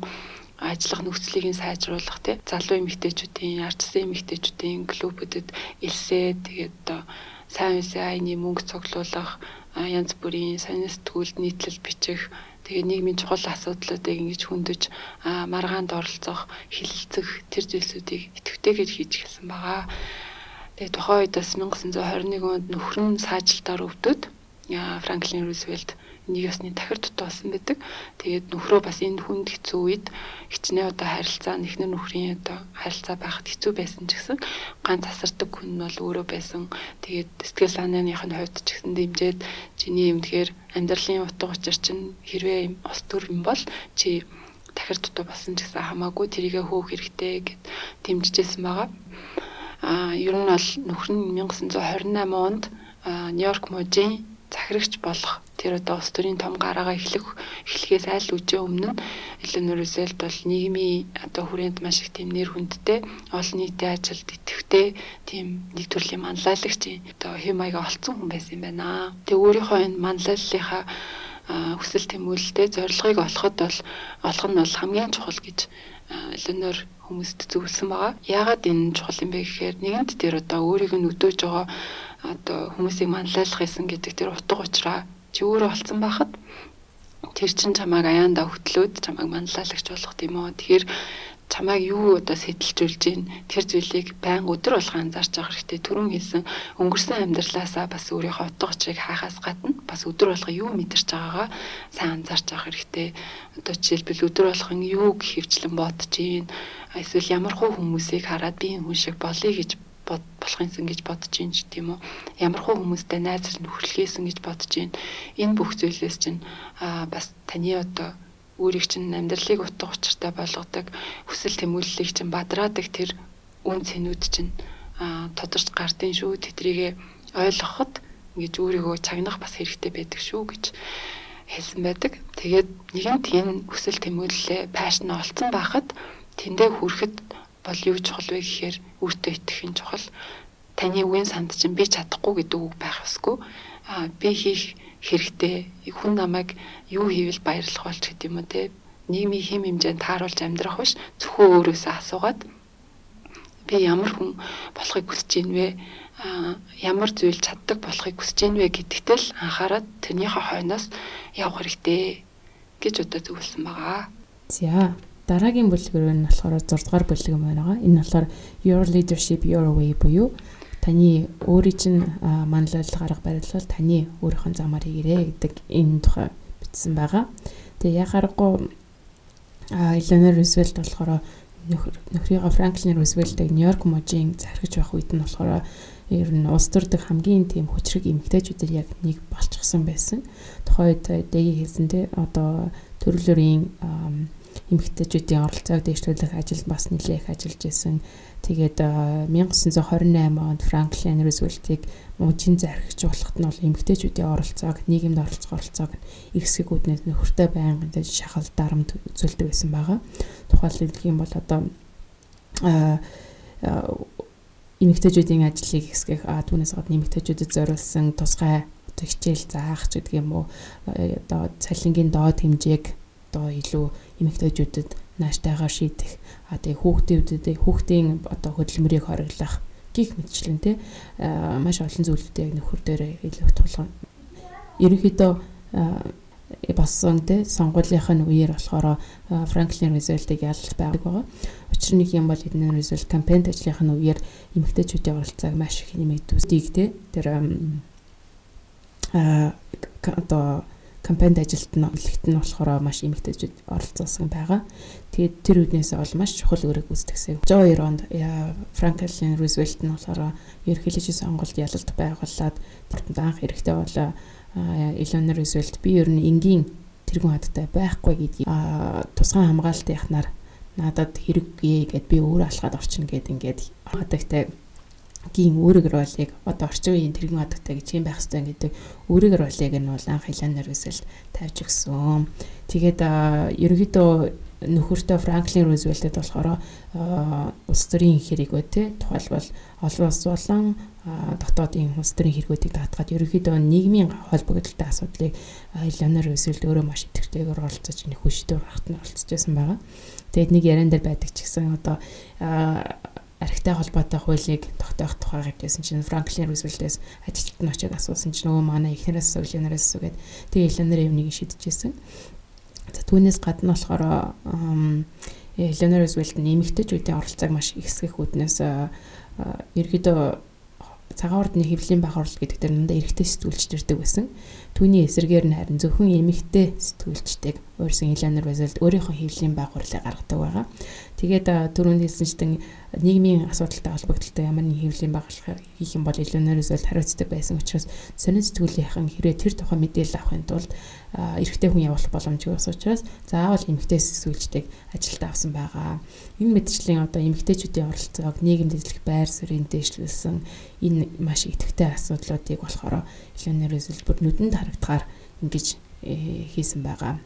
ажиллах нөхцөлийг нь сайжруулах тий залуу эмэгтэйчүүдийн ардсан эмэгтэйчүүдийн клубүүдэд элсээ тэгээд одоо сайн үсээ айны мөнгө цуглуулах янз бүрийн сонин сэтгүүлд нийтлэл бичих тэгээ нийгмийн чухал асуудлуудыг ингэж хөндөж маргаанд оролцох, хилэлцэх тэр зүйлсүүдийг идэвхтэйгээр хийж гисэн байгаа. Тэгээ тухайн үед бас 1921 онд нөхрөн саажилтаар өвдөд Франклин Рузвельт нэг ёсны тахир дутуулсан байдаг. Тэгээд нөхрөө бас энэ хүнд хэцүү үед хичнээн одоо харилцаа нэхнэр нөхрийн одоо харилцаа байхад хэцүү байсан ч гэсэн ганц асардаг хүн нь бол өөрөө байсан. Тэгээд сэтгэл санааных нь хувьд ч гэсэн дэмжиэд чиний юм тэгэхээр амьдралын утга учир чинь хэрвээ юм ос төр юм бол чи тахир дутуу болсон ч гэсэн хамаагүй тэрийгэ хөөх хэрэгтэй гэд дэмжижсэн байгаа. А ер нь бол нөхөр нь 1928 онд Нью-Йорк мужийн захирагч болох тэр одоо улс төрийн том гараагаа эхлэх эхлэхээс аль үжээ өмнө Рузвельт бол нийгмийн одоо хүрээнд маш их тийм нэр хүндтэй олон нийтийн ажилд идэвхтэй тийм нэг төрлийн манлайлагч одоо хэм маяга олцсон хүн байсан юм байна. Тэгээ өөрийнхөө энэ манлайллынхаа хүсэл тэмүүлэлтэй зорилгыг олоход бол олох нь бол хамгийн чухал гэж Эленор хүмүүст зөвлөсөн байгаа. Яагаад энэ чухал юм бэ гэхээр нэгэнт тэр одоо өөрийг нь өдөөж байгаа одоо хүмүүсийг манлайлах гэсэн гэдэг тэр утга учраа чи өөрөө олцсон байхад тэр чин чамайг аяанда хөтлөөд чамайг манлайлагч болгох тийм үү. Тэгэхээр чамайг юу одоо сэтэлжүүлж гин тэр зүйлийг байн өдөр болго анзаарч явах хэрэгтэй. Түрүүн хэлсэн өнгөрсөн амьдралаасаа бас өөрийнхөө утга учирыг хаахаас гадна бас өдөр болго юу мэдэрч байгаагаа сайн анзаарч явах хэрэгтэй. Одоо жишээлбэл өдөр болгон юу гэхвчлэн бодож гин эсвэл ямар хуу хүмүүсийг хараад би энэ хүн шиг болъё гэж болох юмсан гэж бодож ин ч тийм үү ямар хуу хүмүүстэй найзлал нөхөрлөхөөсөн гэж бодож ин энэ бүх зүйлээс чинь бас таны одоо өөрийг чинь амьдралыг утга учиртай болгодог хүсэл тэмүүллийг чинь бадраадаг тэр үн цэнүүд чинь тодорч гардын шүү тэдрийгэ ойлгоход ингэж өөрийгөө чагнах бас хэрэгтэй байдаг шүү гэж хэлсэн байдаг. Тэгээд нэгэн тийм хүсэл тэмүүллээ пашн олцсон байхад тэндээ хүрэхэд бол юу чухал вэ гэхээр өөртөө итгэх нь чухал. Таны үгийн санд чинь би чадахгүй гэдэг үг байх ёсгүй. Аа би хийх хэрэгтэй. Хүн намайг юу хийвэл баярлах болч гэдэг юм уу те. Нийгмийн хэм хэмжээнд тааруулж амьдрах биш. Зөвхөн өөрөөсөө асуугаад би ямар хүн болохыг хүсэж байна вэ? ямар зүйл чаддаг болохыг хүсэж байна вэ гэдэгт л анхаарад тэрнийхээ хойноос явах хэрэгтэй гэж одоо зөвлөсөн байгаа. За дараагийн бүлгээр нь болохоор 6 дугаар бүлэг юм байна. Энэ болохоор your leadership your way буюу таны өөрийн чинь манлайлал гарга барилал таны өөрийнхөө замаар хийгэрээ гэдэг энэ тухай бичсэн байгаа. Тэгээ яхаарахгүй Eleanor Roosevelt болохоор нөхрийгөө Franklin Roosevelt-ийг Нью-Йорк мужийн зархиж байх үед нь болохоор ер нь улс төрдөг хамгийн тийм хүчрэг эмгтээчүүдээр яг нэг болчихсон байсан. Тухайд дэги хэлсэн те одоо төрөлөрийн эмгтээчүүдийн оролцоог дэвшүүлэх ажилд бас нэлээх ажиллаж исэн. Тэгээд 1928 онд Франклин Рузвельтийг мужийн зархиж болохт нь бол эмгтээчүүдийн оролцоог нийгэмд оролцох оролцоог ихсгэг үднээс нөхөртэй байнгын шахал дарамт үзүүлдэг байсан байгаа. Тухайлбал юм бол одоо эмэгтэйчүүдийн ажлыг хэсгэх а түүнээс гадна эмэгтэйчүүдэд зориулсан тусгай одоо хичээл заах ч гэдэг юм уу одоо цалингийн доод хэмжээг одоо илүү эмэгтэйчүүдэд нааштайгаар шийдэх а тэгээ хүүхдүүдэд хүүхдийн одоо хөдөлмөрийг хориглох гих мэтчлэн те маш олон зүйлүүдийг яг нөхөр дээр илүү тулган ерөнхийдөө болсон те сонгуулийнх нь үеэр болохоор Франклин Рузвельтийг ялж байгааг байгаа. Учир нь юм бол эдгээр Рузвельт кампанит ажлынх нь үеэр эмэгтэйчүүдийн оролцоог маш их нэмэгдүүлдэг те. Тэр а одоо кампанит ажилд нь олигт нь болохоор маш эмэгтэйчүүд оролцуулсан байгаа. Тэгээд тэр үднээс бол маш чухал үүрэг гүйцэтгэсэн. 62 онд Франклин Рузвельт нь болохоор ерөнхийлөгчийн сонгуульд ялалт байгуулад анх эрэхтэй болоо Eleanor Roosevelt би ер нь энгийн тэргүүн хадтай байхгүй гэдгийг тусгай хамгаалалт яхнаар надад хэрэггүй гэд би өөрөө алхаад орчин гэд ингээд хадагтай гин өөрөөр болыг одоо орчин үеийн тэргүүн хадагтай гэж юм байх хэрэгтэй гэдэг өөрөөр болыг нь бол анх Eleanor Roosevelt тавьж өгсөн. Тэгээд ерөнхийдөө нөхөртөө Франклин Рузвельтэд болохоор улс төрийн хэрэг бай тээ тухайлбал олон улс болон дотоодын улс төрийн хэрэгүүдийг даатгаад ерөнхийдөө нийгмийн холбогдолтой асуудлыг Eleanor Roosevelt өөрөө маш идэвхтэйгээр оролцож нэг хөшдөө гарахт нь оролцож байсан байгаа. Тэгээд нэг яран дээр байдаг ч гэсэн одоо архитай холбоотой хуулийг тогтоох тухай гэжсэн чинь Франклин Рузвельтээс ажилтнууд нь очиад асуусан чинь нөгөө манай эхнэрээс Eleanor-аас асуугээд тэгээ Eleanor юмнийг шийдэжсэн. За түүнээс гадна болохоор Eleanor Roosevelt нэмэгтэйчүүдийн оролцоог маш ихсгэх үүднээс ерөөдөө цагаан ордны хэвлэлийн баг орлол гэдэг дээр надад эрэгтэй сэтгүүлч төрдөг байсан. Түүний эсрэгээр нь харин зөвхөн эмэгтэй сэтгүүлчдэг уурсан Eleanor Roosevelt өөрийнхөө хэвлэлийн баг орлыг гаргадаг байгаа. Тэгээд түрүүнд хэлсэнчтэн нийгмийн асуудалтай холбогдолтой ямар нэг хэвлэлийн байгууллага хийх юм бол Eleanor Roosevelt хариуцдаг байсан учраас сонин сэтгүүлийнхэн хэрэг тэр тухай мэдээлэл авахын тулд эрэгтэй хүн явуулах боломжгүй ус учраас заавал эмэгтэй сэтгүүлчдэг ажилд авсан байгаа. Энэ мэдчлэн одоо эмэгтэйчүүдийн оролцоог нийгэмд эзлэх байр суурийг дэвшлүүлсэн энэ маш идэвхтэй асуудлуудыг болохоор Eleanor Roosevelt бүр нүдэнд харагдахаар ингэж э, хийсэн байгаа.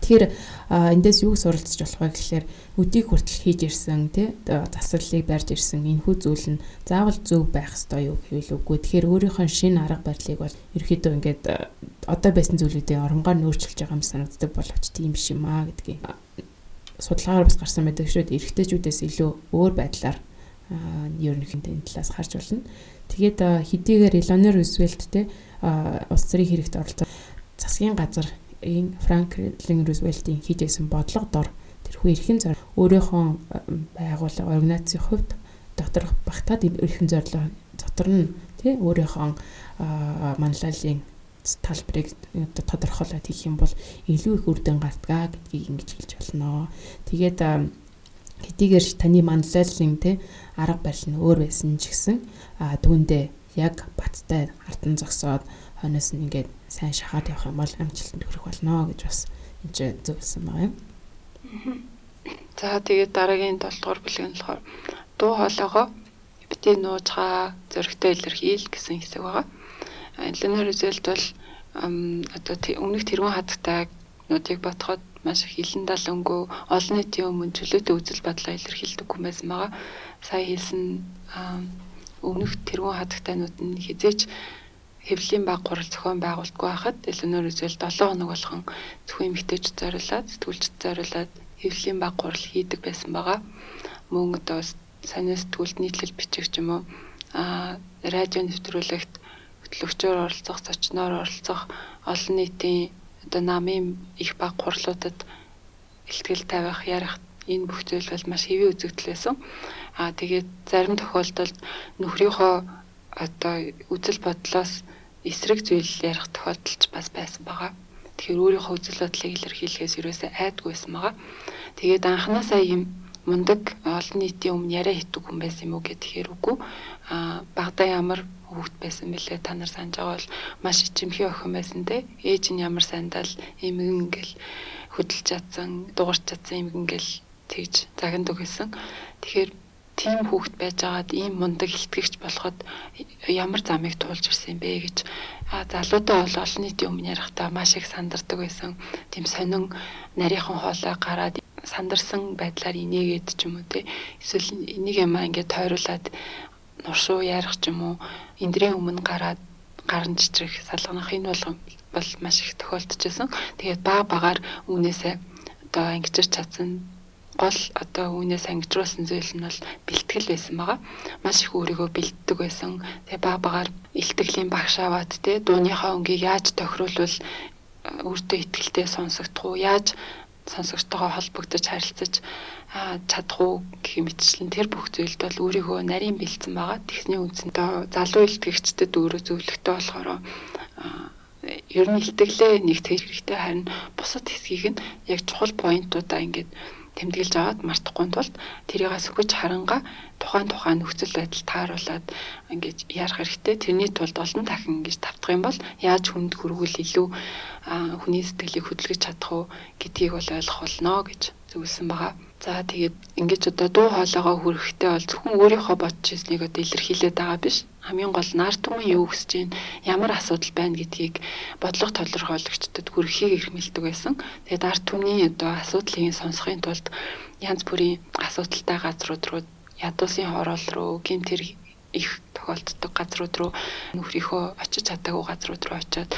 Тэгэхээр эндээс юу суралцж болох вэ гэхээр өдийг хүртэл хийж ирсэн тий засаглалыг барьж ирсэн энэхүү зүйл нь заавал зөв байх ёстой юу гэвэл үгүй. Тэгэхээр өөрийнхөө шинэ арга барилыг бол ерөөхдөө ингээд одоо байсан зүйлүүдийн оронгоор нөөцлөж байгаа юм санагддаг боловч тийм биш юм аа гэдгийг судалгаагаар бас гарсан байдаг шүү дээ. Эрэгтэйчүүдээс илүү өөр байдлаар ерөнхийдөө энэ талаас харж болно. Тэгээд хэдийгээр Eleanor Roosevelt те улс төрийн хэрэгт оролцоо засгийн газар энэ Франклин Рузвельтийн хийж байсан бодлого дор тэрхүү эрхэм зор өөрийнхөө байгууллага организацийн хувьд доторх багтаад эрхэм зорилго дотор нь тий өөрийнхөө манлайлалын талбарыг тодорхойлоод хийх юм бол илүү их үр дүн гардгаа гэдгийг ингэж хэлж болно. Тэгээд хэдийгээр таны манлайлалын тий арга барил нь өөр байсан ч гэсэн түүндээ яг баттай артан зогсоод хойноос нь ингээд сайн шахаад явах юм бол амжилтанд хүрэх болно гэж бас энэ зөвлөсөн байгаа юм. За тэгээд дараагийн 7 дугаар бүлэг нь болохоор дуу хоолойгоо битээ нуужгаа зөрөгтэй илэрхийл гэсэн хэсэг байгаа. Eleanor Roosevelt бол одоо өмнөх тэрүүн хатагтай нуудыг ботход маш их хилэн далангуу олон нийтийн өмнө чөлөөтэй үзэл бодлоо илэрхийлдэг байсан байгаа. Сая хэлсэн өмнөх тэрүүн хатагтайнууд нь хизээч хэвлэлийн баг гурал зохион байгуулалтгүй байхад Eleanor Roosevelt 7 хоног болгон зөвхөн эмэгтэйчд зориулаад сэтгүүлчд зориулаад хэвлэлийн баг гурал хийдэг байсан байгаа. Мөн одоо сонио сэтгүүлд нийтлэл бичих ч юм уу а радио нэвтрүүлэгт хөтлөгчөөр оролцох, зочноор оролцох олон нийтийн одоо намын их баг хурлуудад ихтгэл тавих, ярих энэ бүх зүйл бол маш хэвийн үзэгдэл байсан. Аа тэгээд зарим тохиолдолд нөхрийнхөө одоо үзэл бодлоос эсрэг зүйл ярих тохиолдолч бас байсан байгаа. Тэгэхээр өөрийнхөө үзэл бодлыг илэрхийлэхээс юусаа айдгүйсэн байгаа. Тэгээд анханасаа ийм мундаг олон нийтийн өмнө яриа хийдэг хүн байсан юм уу гэхээр үгүй. Аа багада ямар хүүхэд байсан бэлээ та нар санаж байгаа бол маш ичимхий охин байсан те ээж нь ямар сандал эмгэн ингээл хөдөлж чадсан дуурч чадсан эмгэн ингээл тэгж загнадаг байсан тэгэхээр тийм хүүхэд байжгаад ийм мундаг илтгэгч болоход ямар замыг туулж ирсэн бэ гэж. А залуудаа бол олон нийтийн өмнө ярихдаа маш их сандардаг байсан. Тийм сонин нарийнхан хоолой гараад сандарсан байдлаар инээгээд ч юм уу те эсвэл энийг ямаа ингээд тойруулаад нуршуу ярих ч юм уу эндрийн өмнө гараад гарн чичрэх салганах энэ болгон бол маш их тохиолдож байсан. Тэгээд баг багаар үүнээсээ одоо ангижирч чадсан гол одоо үүнээс ангижруулсан зүйл нь бол бэлтгэл байсан байгаа. Маш их өөрийгөө бэлддэг байсан. Тэгээ баг багаар илтгэлийн багш аваад те дууныхаа өнгийг яаж тохируулвал өөртөө ихтгэлтэй сонсогдох уу? Яаж сонсогчтойгоо холбогдож харилцаж чадах уу гэх мэтчлэн тэр бүх зүйлд бол өөрийгөө нарийн бэлдсэн байгаа. Тэгсний үндсэндээ залуу илтгэгчдэд өөрөө зөвлөгтэй болохоор ер нь илтгэлээ нэгтгэж хэрэгтэй харин бусад хэсгийг нь яг чухал поинтуудаа ингээд тэмдэглэж аваад мартахгүй тулд тэрийг сүгэж харанга тухайн тухайн нөхцөл байдал тааруулаад ингэж ярих хэрэгтэй. Тэрний тулд олон дахин ингэж тавтах юм бол яаж хүнд хүргүүл илүү хүний сэтгэлийг хөдөлгөж чадах уу гэдгийг бол ойлгох болно гэж зөвлөсөн байгаа. За тэгээд ингэж одоо дуу хоолойгоо хүрэхтэй бол зөвхөн өөрийнхөө бодож ирснийг одоо илэрхийлээд байгаа биш. Хамгийн гол нар түмэн юу хүсэж байна, ямар асуудал байна гэдгийг бодлого толирхойлогчдод хүрэхийг эрхмэлдэг байсан. Тэгээд арт түмний одоо асуудлыг сонсохын тулд янз бүрийн асуудалтай газрууд руу ядуусын хороол руу, гимт хэрэг их тохиолддог газрууд руу нөхрийнхөө очиж чадаагүй газрууд руу очиод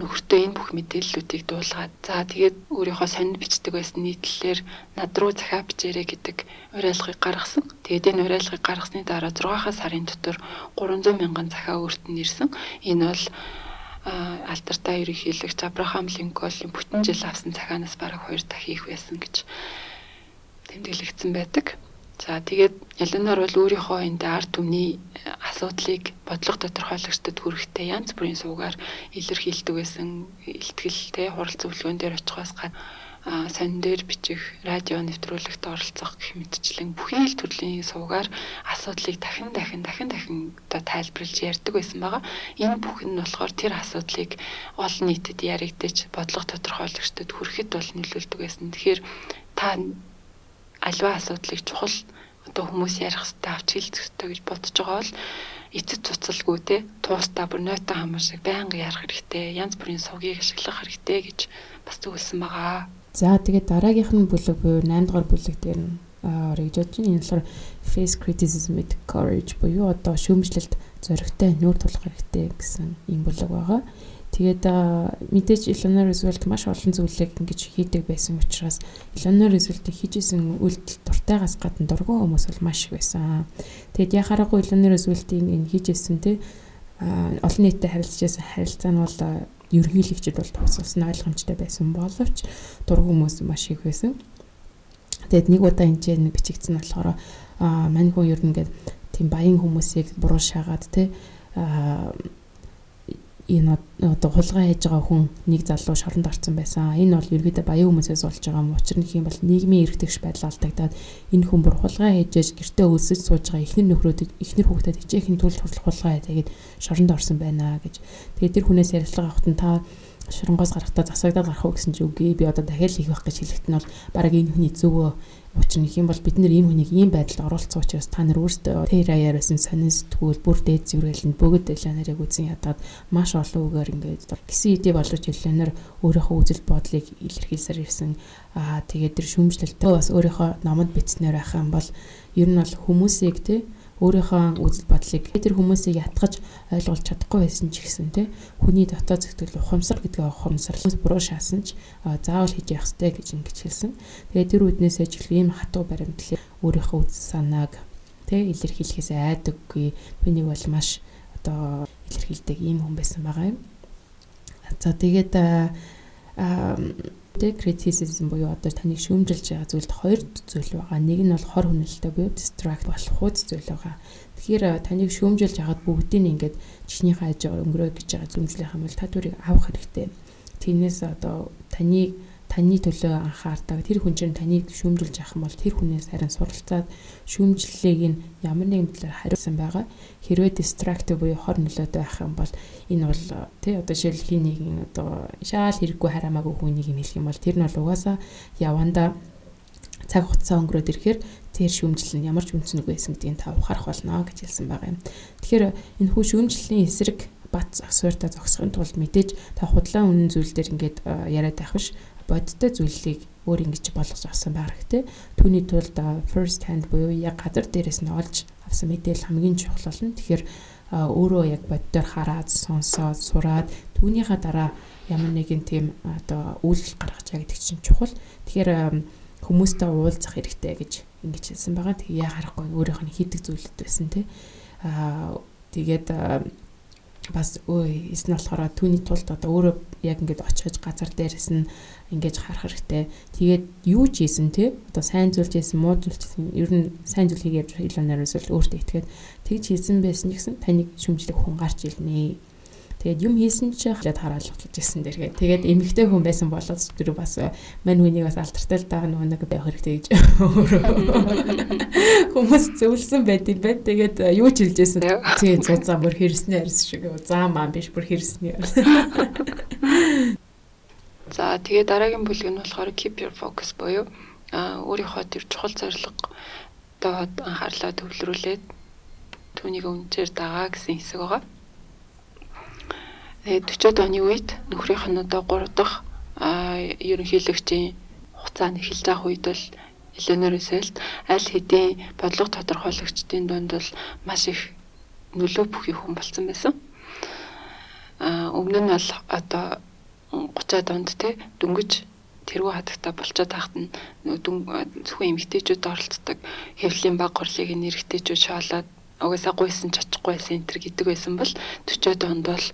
нөхөртөө энэ бүх мэдээллүүдийг дуулгаад за тэгээд өөрийнхөө сонинд бичдэг байсан нийтлэлээр над руу захаа бичээрэй гэдэг уриалгыг гаргасан. Тэгээд энэ уриалгыг гаргасны дараа 6 сарын дотор 300 мянган захаа өөрт нь ирсэн. Энэ бол алтартай ерөнхийлөгч Абрахам Линкольн бүтэн жил авсан цагаанаас бараг 2 дахин их байсан гэж тэмдэглэгдсэн байдаг. За тэгээд Яланаар бол өөрийнхөө энэ ард түмний э, асуудлыг бодлого тодорхойлогчдод хүрэхтэй янз бүрийн суугаар илэрхийлдэг байсан. Илтгэлтэй хурал зөвлөгөөн дээр очихоос гадна сонин дээр бичих, радио нэвтрүүлэгт оролцох гэх мэтчлэн бүхий л төрлийн суугаар асуудлыг дахин дахин дахин дахин одоо тайлбарлаж ярьдаг байсан байгаа. Энэ бүх нь болохоор тэр асуудлыг олон нийтэд яригдаж бодлого тодорхойлогчдод хүрэхэд бол нөлөөлдөг байсан. Тэгэхээр та альва асуудлыг чухал одоо хүмүүс ярих хэрэгтэй авч хэлцэх хэрэгтэй гэж бодож байгаа бол эцэд цуцалгүй те туустаа бүр нойтон хамаа шиг байнга ярих хэрэгтэй янз бүрийн сувгийг ашиглах хэрэгтэй гэж бас зөвлөсөн байгаа. За тэгээд дараагийнх нь бүлэг буюу 8 дугаар бүлэг дээр нь оригдож байна. Энэ болохоор face criticism with courage буюу одоо шүүмжлэлт зоригтой нүүр тулах хэрэгтэй гэсэн юм бүлэг байгаа. Тэгээд мэдээж Eleanor Roosevelt маш олон зүйлийг ингэж хийдэг байсан учраас Eleanor Roosevelt хийжсэн үйлдэл дуртайгаас гадна дургүй хүмүүс бол маш их байсан. Тэгээд яхаараагүй Eleanor Roosevelt-ийн энэ хийжсэн те олон нийтэд харилцажсэн харилцаа нь бол ерөнхийлөгчд бол тусалсан ойлгомжтой байсан боловч дургүй хүмүүс маш их байсан. Тэгээд нэг удаа энэ нэг бичигдсэн болохоор мань хүн ер нь ингээд тийм баян хүмүүсийг буруу шаагаад те энэ одоо хулгай хийж байгаа хүн нэг залуу шоронд орсон байсан. Энэ бол ерөөдөө баян хүмүүсээс болж байгаа юм. Учир нь юм бол нийгмийн эргэдэгш байдал алдагдаад энэ хүн бүр хулгай хийж гэртээ өлсөж сууж байгаа ихнэр нөхрөөд ихнэр хүүхдэд хичээхийн тулд хулгай тэгээд шоронд орсон байна гэж. Тэгээд тэр хүнээс ярилцлага авахт нь та шоронгоос гарахтаа засагдаад гарах уу гэсэн чи үгүй би одоо дахиад хийх байх гэж хэлэхэд нь бол баг энэ хүний зөвөө Учир нь юм бол бид нэр энэ хүнийг ийм байдалд оруулсан учраас та нар өөрсдөө тэр аяар байсан сонин сэтгүүл бүр дээд зүргэлэнд бүгд эланарыг үзэн ядаад маш олон үгээр ингээд гисэн хэдий болож эланар өөрийнхөө үзэл бодлыг илэрхийлсээр ирсэн. Аа тэгээд тэр шүмжлэлтэй бас өөрийнхөө номонд бичснээр байх юм бол ер нь бол хүмүүсийг те өөрийнхөө үзэл бодлыг тэр хүмүүсийг ятгаж ойлгуулж чадахгүй байсан ч гэсэн те хүний дотоод зэгтгэл ухамсар гэдэг ухамсар буруу шаасан ч заавал хийж явах хэрэгтэй гэж ингэж хэлсэн. Тэгээд тэр үднээс ажил ийм хатуу баримтлал өөрийнхөө үзэл санааг тэ илэрхийлэхээс айдаггүй. Түүнийг бол маш одоо илэрхийлдэг ийм хүн байсан байгаа юм. За тэгээд criticism буюу одоо таныг шүүмжилж байгаа зүйлд хоёр зүйл байгаа. Нэг нь бол хор хүнэлттэй буюу distract болох хууц зүйл байгаа. Тэгэхээр таныг шүүмжилж хагаад бүгдийг ингээд чихнийхээ аж өнгөрөө гэж байгаа зүмжлэх юм бол та түрийг авах хэрэгтэй. Тиймээс одоо таныг таны төлөө анхаардаг тэр хүн чинь таныг шүүмжилж авах юм бол тэр хүнээс харин суралцаад шүүмжлэлийг нь ямар нэгэн талаар хариулсан байгаа. Хэрвээ distractive буюу хор нөлөөтэй байх юм бол энэ бол тий одоо жишээл хин нэгэн одоо шаал хэрэггүй хараамаагүй хүнийг юм хэлэх юм бол тэр нь бол угаасаа яванда цаг хугацаа өнгөрөөд ирэхээр тэр шүүмжлэл нь ямар ч үнцнийг байсан гэдгийг та ухаарах болно гэж хэлсэн байгаа юм. Тэгэхээр энэ хүү шүүмжлэлийн эсрэг бат асууртаа зогсохын тулд мэдээж та худлаа үнэн зүйл дээр ингээд яриад байх биш бодиттой зүйлийг өөр ингэж болгож авсан байх хэрэгтэй. Түүний тулд first hand буюу яг газар дээрээс нь олж авсан мэдээлэл хамгийн чухал болно. Тэгэхээр өөрөө яг боддоор хараад, сонсоод, сураад түүнийхээ дараа ямар нэгэн тийм одоо үйлдэл гаргаж байгаа гэдэг чинь чухал. Тэгэхээр хүмүүстэй уулзах хэрэгтэй гэж ингэж хэлсэн байгаа. Тэгээ яа харахгүй өөрийнх нь хийдэг зүйлүүд байсан тий. Аа тэгээд бас эс нь болохоор түүний тулд одоо өөрөө яг ингэж очихж газар дээрээс нь ингэж харах хэрэгтэй. Тэгээд юу ч хийсэн те одоо сайн зүйл хийсэн, муу зүйл хийсэн ер нь сайн зүйл хийгээд илүү нариусвал өөртөө итгээд тэгж хийсэн байсан гэсэн таныг шүмжлэх хүн гарч илнэ. Тэгээд юм хийсэн чи хаад хараалгаж ирсэн дэргээ. Тэгээд эмэгтэй хүн байсан болоод тэр бас мань хүнийг бас алтартай л даа нэг хэрэгтэй гэж [LAUGHS] хүмүүс зөвлөсөн байт юм байна. Тэгээд юу ч хэлжсэн. Тийм цуцаа бүр хэрснээ арьс шиг заа маань биш бүр хэрснээ. [LAUGHS] За тэгээ дараагийн бүлэг нь болохоор keep your focus буюу өөрийнхөө тэр чухал зорилго доод анхаарлаа төвлөрүүлээд түүнийг үнээр дагаа гэсэн хэсэг байгаа. Тэгээд 40-од оны үед нөхрийнх нь одоо 3 дахь ерөнхийлөгчийн хугацаанд эхэлж байгаа үед бол Эленор Исэлт аль хэдийн бодлого тодорхойлогчдын дунд бол маш их нөлөө бүхий хүн болсон байсан. А өмнө нь бол одоо 30-аад онд те дөнгөж тэргүй хатагта болцоод тахт нь зөвхөн эмэгтэйчүүд оролцдог хэвлийн баг хурлыг нэрэгтэйчүүд шоолоод угаасаа гуйсан чачихгүй байсан энэ төр гэдэг байсан бол 40-аад онд бол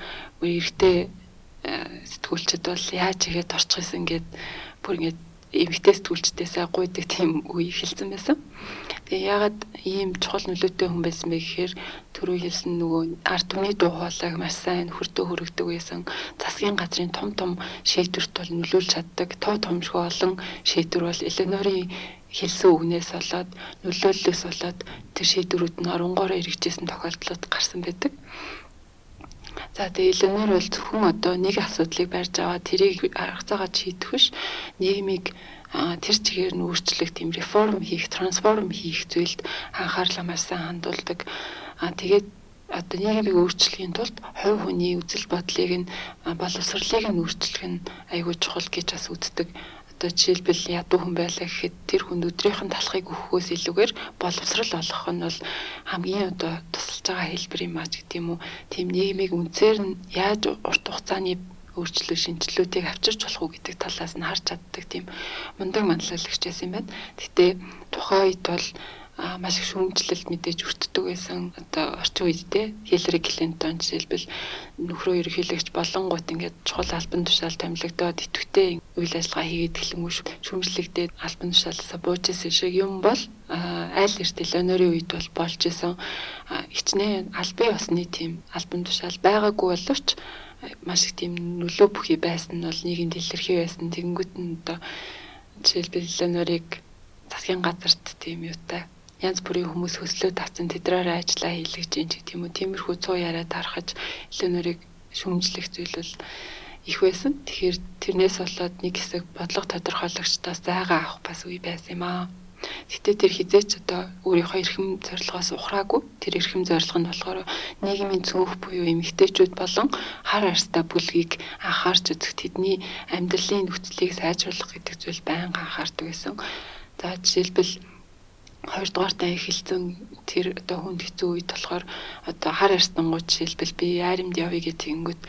эрэгтэй э, сэтгүүлчд бол яаж игээд орчих гэсэн гээд бүр ингээд эмэгтэй сэтгүүлчдээсээ гуйдаг тийм үе эхэлсэн байсан. Тэгээ ягаад ийм чухал нөлөөтэй хүн байсан бэ гэхээр түрүү хэлсэн нөгөө ард түмний дуу хоолойг маш сайн хүртөө хүрэгдэг байсан. Засгийн газрын том том шийдвэрт бол нөлөөлж чаддаг. Тоо томшгүй олон шийдвэр бол Эленорийн хэлсэн үгнээс болоод нөлөөллөөс болоод тэр шийдвэрүүд нь оронгоороо эргэжсэн тохиолдлууд гарсан байдаг. За тэгээ Эленор бол зөвхөн одоо нэг асуудлыг барьж аваад тэрийг арга цагаад шийдэх биш. Нийгмийг тэр чигээр нь өөрчлөх тийм реформ хийх, трансформ хийх зүйлд анхаарлаа маш сайн хандуулдаг. А тэгээд одоо нийгмийг өөрчлөхийн тулд хувь хүний үзэл бодлыг нь боловсролыг нь өөрчлөх нь айгүй чухал гэж бас үздэг. Одоо жишээлбэл ядуу хүн байлаа гэхэд тэр хүнд өдрийнх нь талахыг өгөхөөс илүүгээр боловсрал олгох нь бол хамгийн одоо тусалж байгаа хэлбэр юм аа гэдэг юм уу. Тийм нийгмийг үнцээр нь яаж урт хугацааны өөрчлөлт шинжилүүлгийг авчирч болох уу гэдэг талаас нь харж чаддаг тийм мундаг манлайлагч байсан юм байна. Гэтэ тухайн үед бол маш их шүүмжлэлд мэдээж өртдөг байсан. Одоо орчин үед те Хиллари Клинтон жишээлбэл нөхрөө ерөнхийлөгч болонгууд ингээд чухал албан тушаал томилогдоод идэвхтэй үйл ажиллагаа хийгээд эхлэнгүү шүүмжлэгдээд албан тушаалсаа бууж исэн шиг юм бол айл эртэл өнөөгийн үед бол болж исэн хичнээн албан ёсны тийм албан тушаал байгаагүй боловч маш их тийм нөлөө бүхий байсан нь бол нийгэмд илэрхий байсан. Тэгэнгүүт нь одоо жишээлбэл Ленорыг засгийн газарт тийм юутай янз бүрийн хүмүүс хөслөө тавцсан тэдрээр ажиллаа хийлгэж ин ч гэх юм уу. Тиймэрхүү цуу яриа тархаж Ленорыг шүмжлэх зүйл бол их байсан. Тэгэхээр тэрнээс болоод нэг хэсэг бодлого тодорхойлогчдоос зайгаа авах бас үе байсан юм аа. Гэтэ тэр хизээч одоо өөрийнхөө эрхэм зорилгоос ухраагүй. Тэр эрхэм зорилго нь болохоор нийгмийн цөөнх буюу эмэгтэйчүүд болон хар арстай бүлгийг анхаарч үзэх тэдний амьдралын нөхцөлийг сайжруулах гэдэг зүйл байнга анхаардаг байсан. За жишээлбэл хоёрдугаар таа эхэлсэн тэр одоо хүнд хэцүү үед болохоор одоо хар арстангууд жишээлбэл би айрамд явъя гэдэг тэгэнгүүт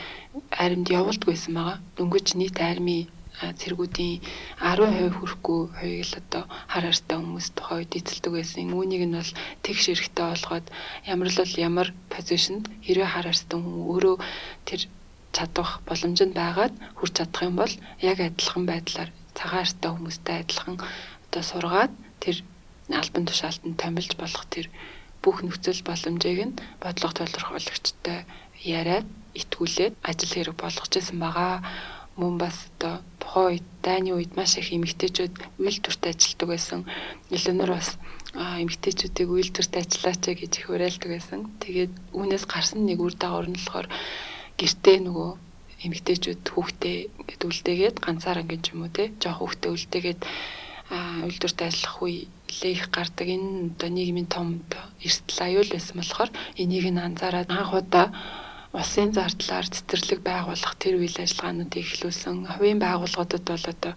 айрамд явуулдаггүйсэн байгаа. Дөнгөж нийт айрмын цэргүүдийн 10% хүрэхгүй хоёрыг л одоо хар хартай хүмүүс тухай үед эзэлдэг байсан. Үүнийг нь бол тэгш эрэхтэй болгоод ямар л бол ямар позишнд хэрвээ хар хартай хүн өөрөө тэр чадах боломжинд байгаад хүрч чадах юм бол яг адилхан байдлаар цагаан хартай хүмүүстэй адилхан одоо сургаад тэр альбан тушаалтанд томилж болох тэр бүх нөхцөл боломжийг нь бодлого толирхуулагчтай яриад итгүүлээд ажил хэрэг болгож исэн байгаа. Мөн бас одоо тухайн үед дайны үед маш их эмэгтэйчүүд үйлдвэрт ажилладаг байсан. Илүүнөр бас эмэгтэйчүүдийг үйлдвэрт ажиллаач гэж их уриалдаг байсан. Тэгээд үүнээс гарсан нэг үр дагавар нь болохоор гэртээ нөгөө эмэгтэйчүүд хүүхдээ ингээд үлдээгээд ганцаараа ингээд юм уу те жоох хүүхдээ үлдээгээд үйлдвэрт ажиллах үе нэлээ их гардаг. Энэ одоо нийгмийн том эрсдэл аюул байсан болохоор энийг нь анзаараад анх удаа улсын зардлаар цэцэрлэг байгуулах тэр үйл ажиллагаануудыг эхлүүлсэн. Хувийн байгууллагуудад бол одоо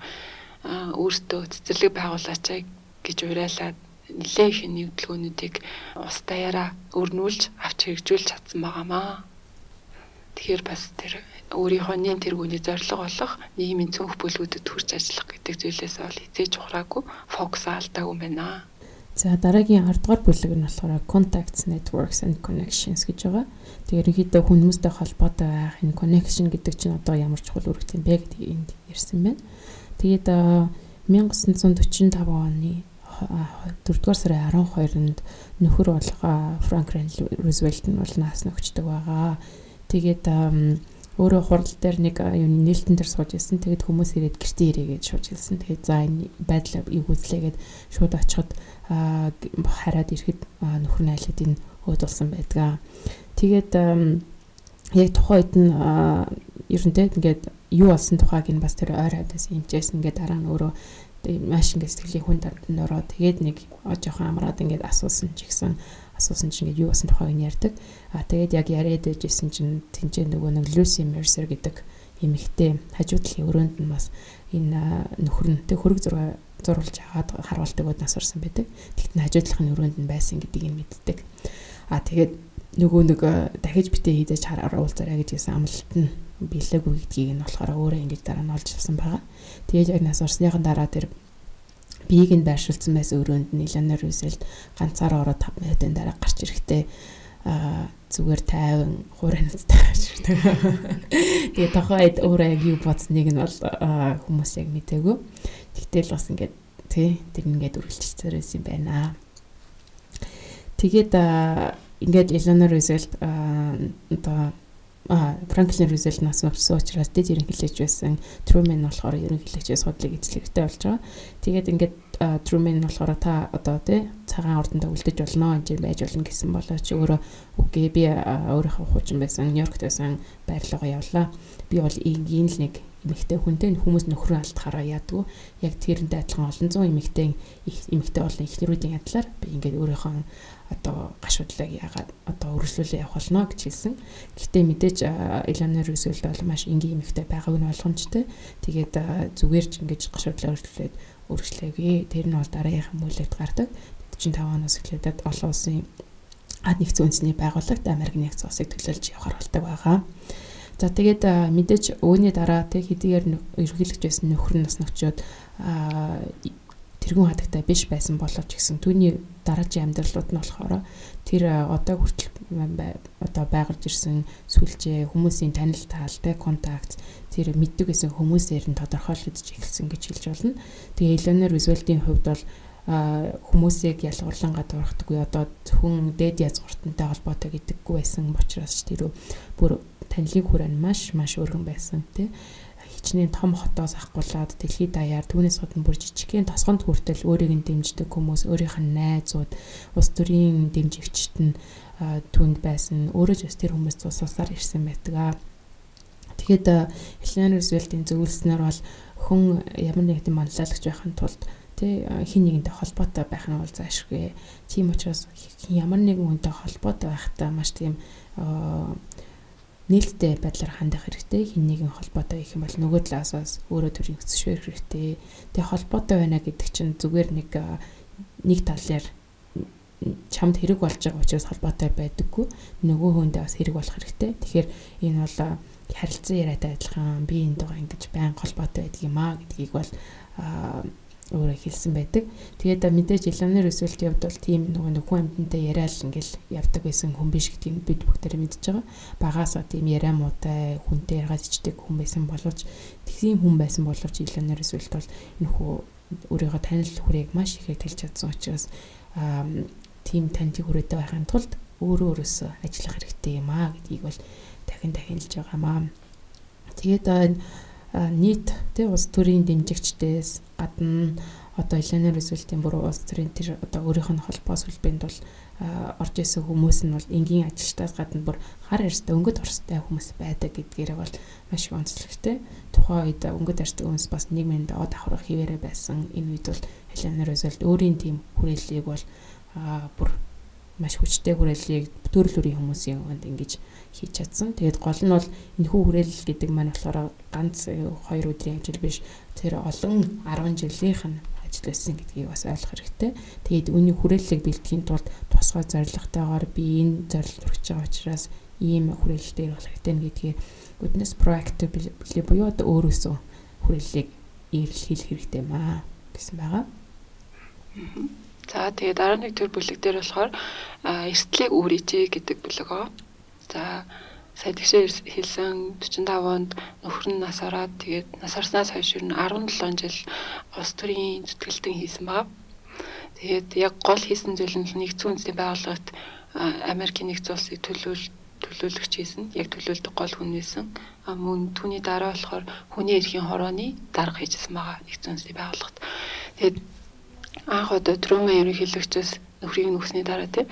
өөртөө цэцэрлэг байгуулаач гэж уриалаад нэлээ их нэгдлгүүнүүдийг ус даяараа өрнүүлж авч хэрэгжүүлж чадсан байгаамаа. Тэгэхээр бас тэр өөрийнхөө нэн тэргүүний зорилго болох нийгмийн цөөнх бүлгүүдэд хүрч ажиллах гэдэг зүйлээс бол хизээж ухраагүй фокус алдаагүй байна. За дараагийн 10 дугаар бүлэг нь болохоор contacts networks and connections гэж байгаа. Тэгээ ерөнхийдөө хүмүүстэй холбоотой байх энэ connection гэдэг чинь одоо ямар чухал үүрэгтэй юм бэ гэдгийг энд ярьсан байна. Тэгээд 1945 оны 4-р сарын 12-нд нөхөр болго Франклин Рузвельт нь бол наас нөгчдөг байгаа. Тэгээд өөрөө хурал дээр нэг юм нээлтэн дээр сууж ирсэн. Тэгээд хүмүүс ирээд гэртээ ирээгээд шууж хэлсэн. Тэгээд за энэ байдал эвгүүцлээгээд шууд очиход хараад ирэхэд нөхөр найлаад энэ өөдулсан байдгаа. Тэгээд яг тухайн үед нь ерөнтэй ингээд юу болсон тухайг нь бас тэр ойр хавдаас юмчээсэн. Ингээд дараа нь өөрөө маш ингээд сэтгэлийн хүн дарамтнд ороод тэгээд нэг жоохон амраад ингээд асуусан ч гэсэн асуусан чинь ингээд юу басан тухайг нь ярьдаг. А тэгээд яг яриад байжсэн чинь тэнцээ нөгөө нэг Lucy Mercer гэдэг эмэгтэй хажуудлын өрөөнд нь бас энэ нөхөр нь тэг хөрөг зураг зурулж аваад харуулдаг бод нас орсон байдаг. Тэгтэн хажуудлын өрөөнд нь байсан гэдгийг нь мэддэг. А тэгээд нөгөө нэг дахиж битээ хийдэж харуулзараа гэж хэлсэн амлалт нь билээгүй гэдгийг нь болохоор өөрөө ингэж дараа нь олж авсан байгаа. Тэгээд яг нас орсныхан дараа тэр биеийг нь байршуулсан байсан өрөөнд нь Eleanor Roosevelt ганцаараа ороод 5 минутын дараа гарч ирэхдээ зүгээр тайван хуурай нүцтэй ажилладаг. Тэгээ тохойд өөрөө яг юу бодсныг нь бол хүмүүс яг мтээгүй. Тэгтэл бас ингээд тий тэр ингээд үргэлжлэж байсан юм байна. Тэгээд ингээд Eleanor Roosevelt одоо Франклин Рузвельт нас өссөн учраас дэд ерөнхийлөгч байсан. Трумэн болохоор ерөнхийлөгчөөс худлыг эзлэхтэй болж байгаа. Тэгээд ингээд Трумэн болохоор та одоо тий цагаан ордонд үлдэж болно гэж байж болно гэсэн болооч өөрөө үгүй би өөрийнхөө хуучин байсан Нью-Йоркт байсан байрлалгаа явлаа. Би бол ийм л нэг эмэгтэй хүнтэй хүмүүс нөхрөө алдахаараа яадгүй. Яг тэрнтэй адилхан олон зуун эмэгтэй эмэгтэй болон ихнэрүүдийн адилаар би ингээд өөрийнхөө одоо гашуудлыг ягаад одоо өргөжлүүлээ явах болно гэж хэлсэн. Гэхдээ мэдээж Иланер Рүсэлд бол маш энгийн эмэгтэй байгааг нь ойлгомжтой. Тэгээд зүгээр ч ингэж гашуудлаа өргөжлүүлээд өргөжлөөгүй. Тэр нь бол дараагийнхан мүлэд гардаг. 45 оноос эхлээд олон улсын ад нэгдсэн үндэсний байгууллагт Америк нэгдсэн улсыг төлөөлж явахаар болдог байгаа. За тэгээд мэдээж өөний дараа тэг хэдийгээр ерөнхийлөгч байсан нөхөр нас нөхчөөд тэрүүн хатагтай биш байсан боловч гэсэн түүний дараагийн амьдралууд нь болохоор тэр одоо хүртэл одоо байгуулж ирсэн сүлжээ хүмүүсийн танил таалтай контакт тэр мэддэг гэсэн хүмүүсээр нь тодорхойлогдож эхэлсэн гэж хэлж болно. Тэгээ Eleanor Roosevelt-ийн хувьд бол хүмүүсийг ялгуурлан гадуурхдаггүй одоо зөвхөн дээд язгууртантай холбоотой гэдэггүй байсан учраас тэр бүр танилын хүрээнд маш маш өргөн байсан тий хичнээн том хотоос ахгуулаад дэлхийд даяар түүнээс гадна бүр жижигхэн тосгонд хүртэл өөрийг нь дэмждэг хүмүүс, өөрийнх нь найзууд, улс төрийн дэмжигчд нь түнд байсан. Өөрөө ч бас тэр хүмүүс тусаасаар ирсэн байдаг. Тэгэхэд Хелен Рузвельтийн зөвлөснөр бол хүн ямар нэгэн манлайлагч байхын тулд тэ хин нэгэнтэй холбоотой байх нь бол заашгүй. Тийм учраас ямар нэгэн хүнтэй холбоотой байхдаа маш тийм нээлттэй байдлаар хандах хэрэгтэй. Хин нэгэн холбоотой их юм бол нөгөө талаасаас өөрөө төрийн өсөшвэр хэрэгтэй. Тэгээ холбоотой байна гэдэг чинь зүгээр нэг нэг талаар чамд хэрэг болж байгаа учраас холбоотой байдаггүй. Нөгөө хүндээ бас хэрэг болох хэрэгтэй. Тэгэхээр энэ бол харилцан яриатай адилхан би энэ дугаа ингэж байн холбоотой байдаг юм аа гэдгийг бол өөрөө хэлсэн байдаг. Тэгээд мэдээж Илонер өсвөлт явд бол тийм нөгөө нөхөн амьтантай яриад ингээл явдаг байсан хүн биш гэдгийг бид бүгдээрээ мэдж байгаа. Багаасаа тийм яриа муутай хүнтэй яргаад ичдэг хүн байсан боловч тэгсийн хүн байсан боловч Илонер өсвөлт бол энэ хүү өөрийгөө танил хүрээг маш ихээр талж чадсан учраас тийм таньтыг хүрээтэй байхын тулд өөрөө өөрөөсөө ажиллах хэрэгтэй юм аа гэдгийг бол дахин дахин хэлж байгаамаа. Тэгээд энэ нийт тий улс төрийн дэмжигчдээс гадна одоо Эланер Рузвельтийн бүр улс төрийн тэр одоо өөрийнх нь холбоо сүлбэнд бол орж исэн хүмүүс нь бол энгийн ажилчдаас гадна бүр хар ярьстай өнгөт орстой хүмүүс байдаг гэдгээрээ бол маш их онцлогтой. Тухайн үед өнгөт орстой хүмүүс бас нийгмийн од аврах хിവэрэ байсан. Энэ үед бол Эланер Рузвельт өөрийн тийм хүрээллийг бол бүр маш хүчтэй хүрээллийг төрөл бүрийн хүмүүсийн өнд ингэж хийж чадсан. Тэгээд гол нь бол энэ хүү хүрээлэл гэдэг маань болохоор ганц 2 өдрийн ажил биш тэр олон 10 жилийнх нь ажил байсан гэдгийг бас ойлгох хэрэгтэй. Тэгээд үүний хүрээллийг бэлтгэхийн тулд тусгай зорилготойгоор би энэ зорилт хүрч байгаа учраас ийм хүрээлэл дээр болох хэрэгтэй гэдгийг goodness proactive буюу одоо өөрөөсөө хүрээллийг ирлхийлэх хэрэгтэй маа гэсэн байгаа. За тэгээ дараа нэг төр бүлэг дээр болохоор эрсдлийг үүрийжээ гэдэг бүлэг аа. За сая тэгшээ хэлсэн 45 онд нөхөр нь нас ороод тэгээд нас орснаас хойш ер нь 17 жил улс төрийн зүтгэлтэн хийсэн баг. Тэгээд яг гол хийсэн зүйл нь нэгдсэн үндэсний байгууллагт Америкийн нэгдсэн улсыг төлөөл төлөөлөгч хийсэн. Яг төлөөлдөг гол хүн. А мөн түүний дараа болохоор хүний эрхийн хорооны дарга хийжсэн байгаа нэгдсэн үндэсний байгууллагт. Тэгээд анх одоо Трумэн ерөнхийлөгчөөс нөхрийг нөхсний дараа тий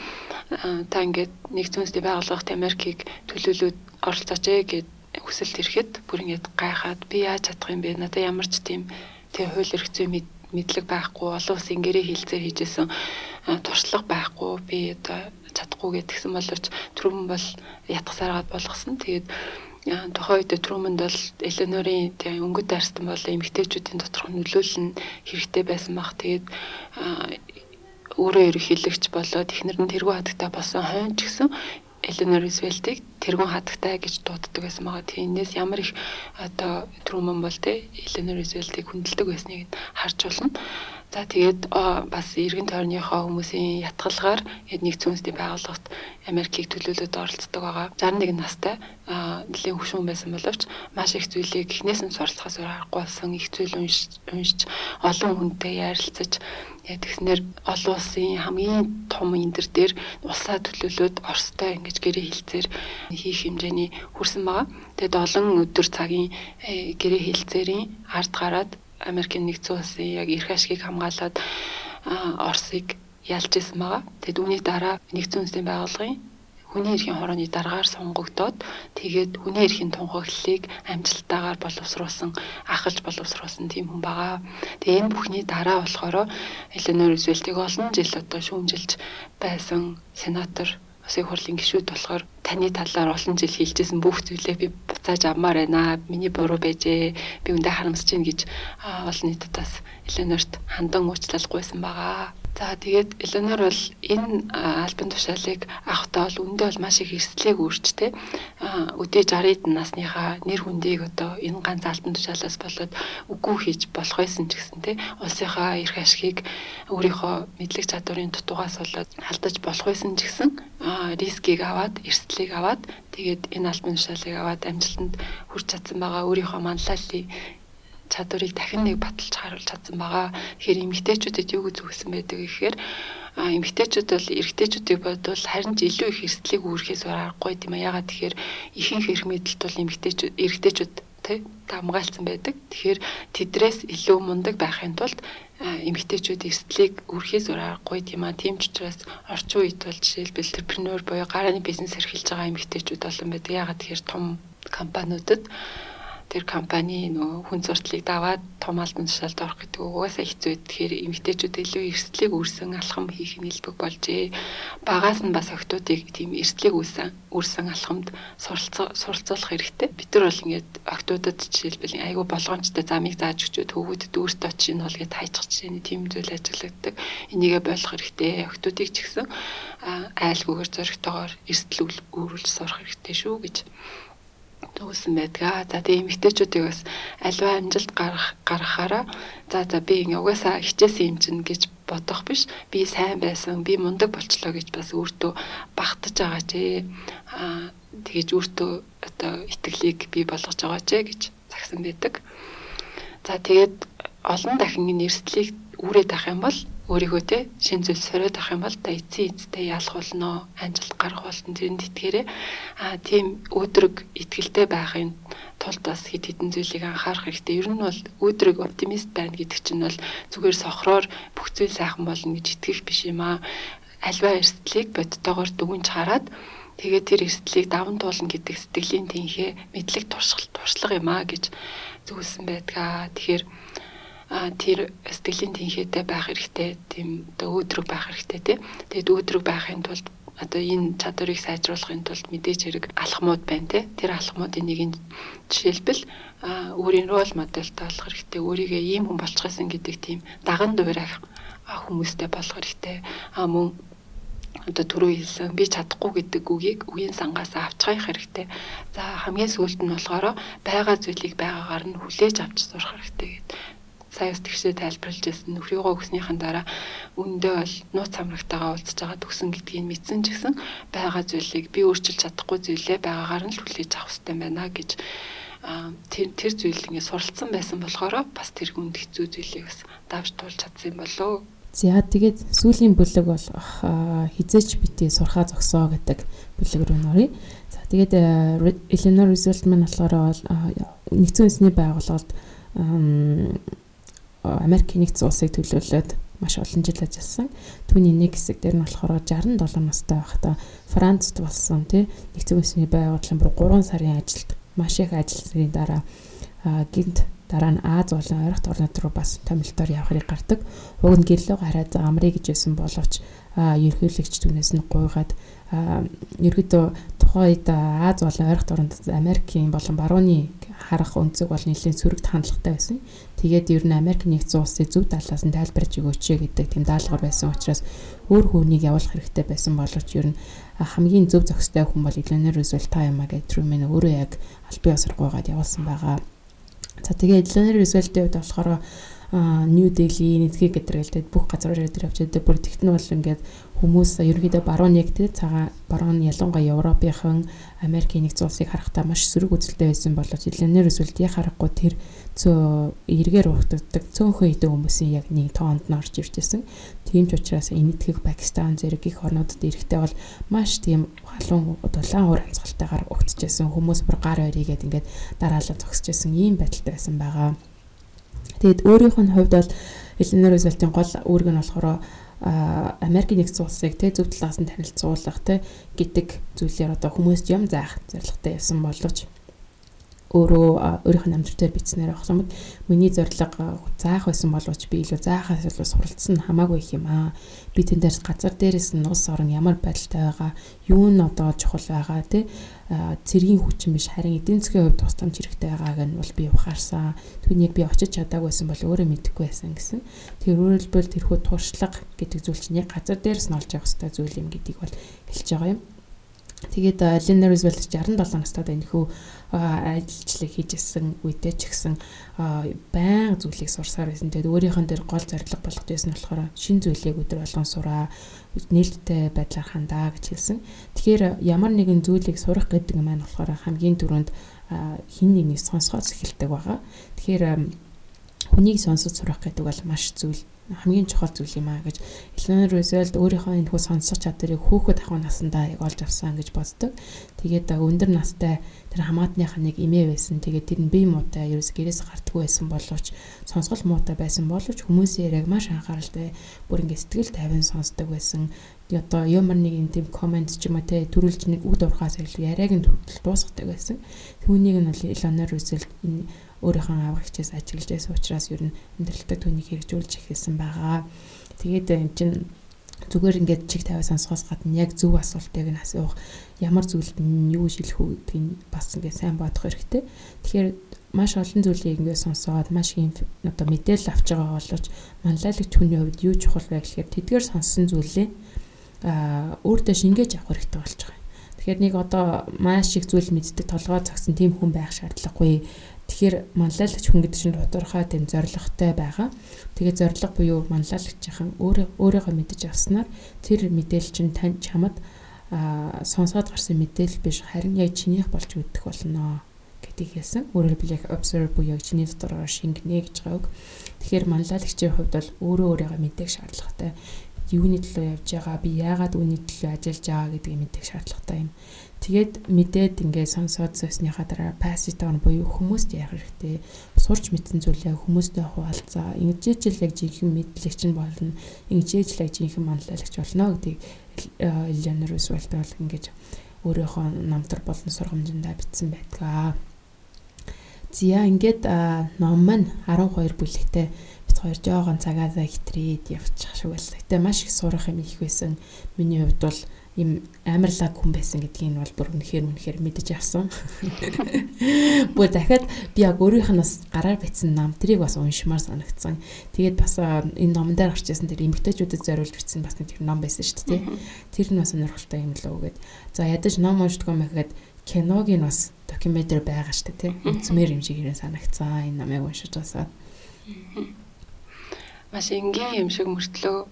та ингээд нэгдсэн үндэсний байгууллагт Америкийг төлөөлөд оролцооч ээ гэд хүсэлт ирэхэд бүр ингээд гайхаад би яаж чадах юм бэ? Надад ямар ч тийм тий хууль эрх зүй мэдлэг байхгүй олон улсын гэрээ хилцээр хийжсэн туршлага байхгүй би одоо чадахгүй гэдгсэн боловч Трумэн бол ятгасараад болгосон. Тэгээд тухайн үед Трумэнд бол Эленорийн тийм өнгөт арстан бол эмэгтэйчүүдийн доторх нөлөөлөл нь хэрэгтэй байсан баг. Тэгээд өөрөө ерөнхийлөгч болоод эхнэр нь тэргүй хатагтай болсон хойно ч гэсэн Эленор Рузвельтийг тэргүүн хатагтай гэж дууддаг байсан байгаа. Тиймээс ямар их одоо Трумэн бол те Эленор Рузвельтийг хүндэлдэг байсныг харж болно. За тэгээд бас эргэн тойрныхоо хүмүүсийн ятгалгаар нэг зүүнсдийн байгууллагт Америкийг төлөөлөд оролцдог байгаа. 61 настай нэлийн хөшүүн байсан боловч маш их зүйлийг эхнээс нь суралцахаас аргагүй болсон их зүйл уншиж олон хүнтэй ярилцаж тэгснэр олон улсын хамгийн том эндэр дээр улсаа төлөөлөд Оростой ингэж гэрээ хилцээр хийх хэмжээний хүрсэн байгаа. Тэгэд олон өдөр цагийн э, гэрээ хилцээрийн ард гараад Америкийн нэгдсэн улсын яг эрх ашгийг хамгаалаад Оросыг ялж исэн байгаа. Тэгэд үүний дараа нэгдсэн улсын байгууллагын хүний эрхийн хорооны дараагаар сонгогдоод тэгээд хүний эрхийн тунхаглалыг амжилттайгаар боловсруулсан ахалж боловсруулсан тийм хүн байгаа. Тэгээ энэ бүхний дараа болохоор Эленор Рузвельтийг олон жил одоо шүүмжилж байсан сенатор Улсын хурлын гишүүд болохоор таны талаар олон жил хийлжсэн бүх зүйлээ би буцааж авмаар байна. Миний буруу байжээ. Би үндэ харамсаж байна гэж олон нийтэд бас Эленорт хандан уучлалгүйсэн байгаа. За тэгээд Эленор бол энэ альбом тушаалыг авахдаа бол үндэ бол маш их эрсдлийг үүрчтэй. Өдөө 60-д насныхаа нэр хүндийг одоо энэ ганц альбом тушаалаас болоод үгүй хийж болох байсан ч гэсэн тий улсынхаа эрх ашгийг өөрийнхөө мэдлэг чадварын дутуугаас болоод алдаж болох байсан ч гэсэн рискийг аваад эрсдлийг аваад тэгээд энэ альбом тушаалыг аваад амжилтанд хүрч чадсан байгаа өөрийнхөө манлайллыг чадварыг дахин нэг баталж харуулж чадсан байгаа. Тэгэхээр эмэгтэйчүүдэд юу гэж зүгсэн байдаг гэхээр эмэгтэйчүүд бол эрэгтэйчүүдийг бодвол харин ч илүү их эрсдлийг үүрхээс аргагүй юм а. Ягаад тэгэхээр ихэнх эрх мэдэлт бол эмэгтэйчүүд эрэгтэйчүүд тий дамгаалцсан байдаг. Тэгэхээр тэдрээс илүү мундаг байхын тулд эмэгтэйчүүд эрсдлийг үрхээс аргагүй юм а. Тийм ч учраас орчин үед бол жишээлбэл энтерпренeur буюу гарааны бизнес эрхэлж байгаа эмэгтэйчүүд олон байдаг. Ягаад тэгэхээр том компаниудад тэр компани нөгөө хүн зурдлыг даваад том албан тушаалд орох гэдэг угаасаа хэцүү. Тэгэхээр эмэгтэйчүүд илүү эрсдлийг үүрсэн алхам хийх нь илбэг болжээ. Багаас нь бас охтуудыг тийм эрсдлийг үүсэн үүрсэн алхамд суралцуулах хэрэгтэй. Бид нар бол ингээд охтуудад жишээлбэл айгүй болгоомжтой замыг зааж өгчөөд хөвгүүдэд өөртөө чинь бол гээд хайчих жишээний тийм зүйл ажилладаг. Энийгээ болох хэрэгтэй. Охтуудыг ч гэсэн айлгүйгээр зоригтойгоор эрсдэл үүрүүлж сурах хэрэгтэй шүү гэж төгсөн байдгаа. За тэгээ эмэгтэйчүүдийг бас альва амжилт гарах гаргахаараа за за би ингээ угаасаа хичээсэн юм чинь гэж бодох биш. Би сайн байсан, би мундаг болчлоо гэж бас өөртөө багтаж байгаа ч аа тэгэж өөртөө одоо итгэлийг бий болгож байгаа ч гэж загсан байдаг. За тэгээд олон дахин энэ эрсдлийг үүрээд авах юм бол өөрийгөө те шин зүйл сориод авах юм бол та эцсийн эцтэй ялах болно, амжилт гарах болно тэрэнд итгээрээ а тийм өдрөг итгэлтэй байхын тулд бас хэд хэдэн зүйлийг анхаарах хэрэгтэй. Ер нь бол өдрөг оптимист байна гэдэг чинь бол зүгээр сохроор бүх зүйл сайхан болно гэж итгэх биш юм аа. Альва эрсдлийг бодтойгоор дүгнж хараад тэгээд тэр эрсдлийг даван туулна гэдэг сэтгэлийн тэнхээ мэдлэг туршилт туршлага юм аа гэж зүйлсэн байдгаа. Тэгэхээр тэр сэтгэлийн тэнхээтэй байх хэрэгтэй тийм одоо өөдрөг байх хэрэгтэй тий. Тэгээд өөдрөг байхын тулд одоо энэ чадварыг сайжруулахын тулд мэдээж хэрэг алхмууд байна тий. Тэр алхмуудын нэг нь жишээлбэл өөрийн рол модельтэй болох хэрэгтэй. Өөрийгөө ийм хүн болчихсон гэдэг тийм даган дуурайх хүмүүстэй болох хэрэгтэй. А мөн одоо түрүү хэлсэн би чадахгүй гэдэг үгийг үеийн сангаас авчгаах хэрэгтэй. За хамгийн сүүлд нь болохоор байгаа зүйлийг байгаагаар нь хүлээж авч сурах хэрэгтэй гэдэг саяас тэгшээ тайлбарлаж байсан нөхрийгөө өгснийхэн дараа үндэ бол нууц хамрагтайгаа уулзж байгаа төгсөн гэдгийг мэдсэн ч гэсэн байгаа зүйлийг би өөрчилж чадахгүй зүйлээ байгаагаар нь л хүлээж авах хэрэгтэй байна гэж тэр тэр зүйл ингэ суралцсан байсан болохоор бас тэр хүнд хэцүү зүйлийг бас давж туулж чадсан юм болоо. За тэгээд сүүлийн бүлэг бол хизээч бити сурхаа зогсоо гэдэг бүлэг рүү нөрье. За тэгээд Eleanor Roosevelt маань болохоор нэгдсэн үндэсний байгууллагад Америк нэгдсэн улсыг төлөөлөөд маш олон жил ажилласан. Түүний нэг хэсэг дээр нь болохоор 67 настай байхдаа Францд болсон тий нэгдсэн үндэсний байгууллагын бүр 3 сарын ажилд маш их ажилласны дараа гинт дараа нь Аз болон ойролт орнууд руу бас томилтоор явахыг гардаг. Уг нь гэрлөө гараад амрыг гэж байсан боловч ерхийлэгч түнээс нь гуйгаад ерөөдөө тухайн үед Аз болон ойролт орнууд Америкийн болон барууны харах өнцөг бол нэлээд сөрөгт хандлагатай байсан. Тэгээд ер нь Америк нэгдсэн улсын зөв талаас нь тайлбарж өгөөч гэдэг тийм даалгавар байсан учраас өөр хүнийг явуулах хэрэгтэй байсан боловч ер нь хамгийн зөв зохистой хүн бол Eleanor Roosevelt юм а гэж Truman өөрөө яг аль бие осрогоогоод явуулсан байгаа. За тэгээд Eleanor Roosevelt-ийн хувьд болохоор New Delhi, Нэдхий гэдэргэлтэй бүх газраар дээр явж байдаг. Бүр тэгтэн бол ингээд хүмүүс ерөнхийдөө баруун яг тий цагаан баруун ялангуяа Европынхан Америкийн нэгдсэн улсыг харахтаа маш сөрөг үзэлтэй байсан боловч Eleanor Roosevelt яг харахгүй тэр цөө эргээр уухтдаг цөөхөн хэдэн хүмүүсийн яг нэг тоонд нь орж байсан. Тийм ч учраас энэтхэг Пакистан зэрэг их орнуудад ирэхдээ бол маш тийм халуун дулаан уур амьсгалтайгаар өгчжсэн хүмүүс бүр гар ойрыгээд ингээд дараалал зогсожсэн ийм байдалтай байсан байгаа. Тэгээд өөрийнх нь хувьд бол Eleanor Roosevelt-ийн гол үүрэг нь болохоор Америкийн нэгдсэн улсыг те зөв талаас нь танилцуулах те гэдэг зүйлээр одоо хүмүүст юм заах зорилготой явсан боловч өөрөө өөрийнх нь амьдрал дээр бичснээр авах юм. Миний зорилго заах байсан боловч би илүү заахаас илүү суралцсан хамаагүй их юм аа. Би тэндээс газар дээрээс нь улс орон ямар байдалтай байгаа, юу нь одоо чухал байгаа тий цэргийн хүчин биш харин эдийн засгийн хувьд тусламж хэрэгтэй байгааг нь бол би ухаарсан. Түүнийг би очиж чадаагүй байсан бол өөрөө мэдэхгүй байсан гэсэн. Тэр өөрөлдвөл тэрхүү туршлага гэдэг зүйл чинь яг газар дээрээс нь олж явах хэрэгтэй зүйл юм гэдгийг бол хэлж байгаа юм. Тэгээд Eleanor Roosevelt 67 настай энэхүү ажилчлал хийжсэн үедээ ч гэсэн баян зүйлийг сурсаар байсан. Тэгээд өөрийнх нь дээр гол зорилго болгож байсан болохоор шин зүйлийг өдөр болгон сураа, нээлттэй байдлаар хандаа гэж хэлсэн. Тэгэхээр ямар нэгэн зүйлийг сурах гэдэг нь маань болохоор хамгийн түрүүнд хин нэгнийг сонсгоос эхэлдэг байгаа. Тэгэхээр хүнийг сонсож сурах гэдэг бол маш зүйл хамгийн чухал зүйл юм а гэж Eleanor Roosevelt өөрийнхөө энэ хүү сонсох чадварыг хүүхэд ахуй насандаа олж авсан гэж боддог. Тэгээд өндөр настай тэр хамаатныхаа нэг эмээ байсан. Тэгээд тэр нь бие муутай ерөөс гэрээс гардггүй байсан боловч сонсгол муутай байсан боловч хүмүүсийн яриаг маш анхааралтай бүр ингэ сэтгэл тайван сонсдог байсан. Одоо ямар нэгэн тийм комент ч юм уу те төрүүлж нэг үг дурхаас илүү яриаг нь дуусгадаг байсан. Түүнийг нь бол Eleanor Roosevelt энэ өөрийнхөө аврагчаас ажиглаж байсан учраас ер нь амьдралтаа түүнийг хэрэгжүүлж эхэлсэн байгаа. Тэгээд эн чинь зүгээр ингээд чиг тавиа сонсохоос гадна яг зөв асуултыг нь асуух ямар зүйлд нь юу шилэх үү гэдгийг бас ингээд сайн бодох хэрэгтэй. Тэгэхээр маш олон зүйлийг ингээд сонсоод маш их одоо мэдээлэл авч байгаа боловч манлайлагч хүний хувьд юу чухал вэ гэхээр тэдгээр сонссон зүйлээ а өөртөө шингээж авах хэрэгтэй болж байгаа. Тэгэхээр нэг одоо маш их зүйл мэддэг толгой цогсон тийм хүн байх шаардлагагүй. Тэгэхээр манлайлагч хүн гэдэг чинь тодорхой тийм зоригтой байгаа. Тэгээ зориг буюу манлайлагчийн өөрөө өөрийгөө мэдэж авснаар тэр мэдээлэл чинь тань чамд сонсоод гарсан мэдээлэл биш харин яг чинийх болж үүдэх болно гэдгийг хэлсэн. Өөрөөр хэлбэл observe буюу чиний дотороо шингэнэ гэж байгаа үг. Тэгэхээр манлайлагчийн хувьд бол өөрөө өөрийгөө мэдэх шаардлагатай юуны төлөө явж байгаа би яагаад үүний төлөө ажиллаж байгаа гэдгийг мэдэх шаардлагатай юм. Тэгээд мэдээд ингээд сонсоод сосныхаа дараа пасситон буюу хүмүүст яах хэрэгтэй. Сурч мэдсэн зүйлээ хүмүүстэй хуваалцаа. Ингэж л яг жинхэнэ мэдлэгч нь болно. Ингэж л яг жинхэнэ манлайлагч болно гэдгийг Элеонор Рузвельт бол ингэж өөрийнхөө намтар болон сургамжиндаа бичсэн байдгаа. Зя ингээд ном маань 12 бүлэгтэй бит хоёр жоохон цагаасаа хитрээд явчих шиг байлаа. Гэтэ маш их сурах юм их байсан. Миний хувьд бол им амарлаг хүн байсан гэдгийг нь бол бүр үнэхээр үнэхээр мэдэж авсан. [LAUGHS] Бөө дахиад би яг өөрийнх нь бас гараар бичсэн ном тэрийг бас уншмаар санагдсан. Тэгээд бас энэ номон дээр гарч ирсэн тэр эмгтээчүүдэд зориулж бичсэн бас нэг тэр ном байсан шүү дээ. Тэр нь бас сонирхолтой юм л үгээд. За ядаж ном уншдгоо мэхэд киног нь бас докюментари байгаа шүү дээ. Үзмээр юм шиг ирэн санагцсан энэ номыг уншиж басаад маш энгийн юм шиг мөртлөө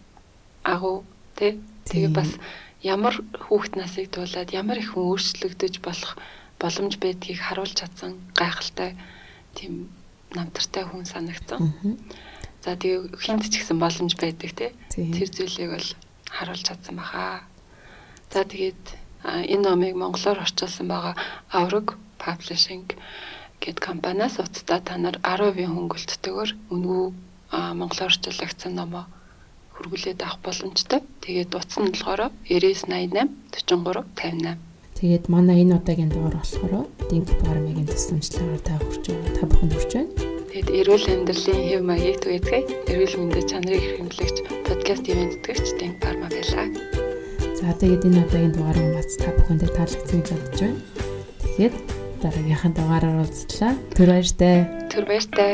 агуу тий. Тэгээ бас ямар хүүхэд насыг туулаад ямар их хүн өөрчлөгдөж болох боломж байдгийг харуулж чадсан гайхалтай тийм намтартай хүн санагдсан. За тэгээ хинт ч гэсэн боломж байдаг тий. Тэр зүйлийг бол харуулж чадсан баха. За тэгээд энэ номыг монголоор орчуулсан байгаа Авраг Publishing гэд компаниас уцтаа та нар 10% хөнгөлөлтөөр үнгүү монголоор орчуулагдсан номоо хөргүүлээд авах боломжтой. Тэгээд утас нь болохоор 9988 43 58. Тэгээд манай энэ удаагийн дугаар болохоор Динк программын тусламжлагаар та хүрч байгаа. Та бүхэнд хүрч байна. Тэгээд эрүүл амьдралын хэв маягийг түгээцгээе. Эрүүл мэндийн чанарыг хэмжлэгч подкаст ивент тэтгэгч Динк програм байлаа. За тэгээд энэ удаагийн дугаар маань бас та бүхэнд таалагдсан гэж бодож байна. Тэгэхээр дараагийнхаа дугаараар уулзлаа. Түр баяртай. Түр баяртай.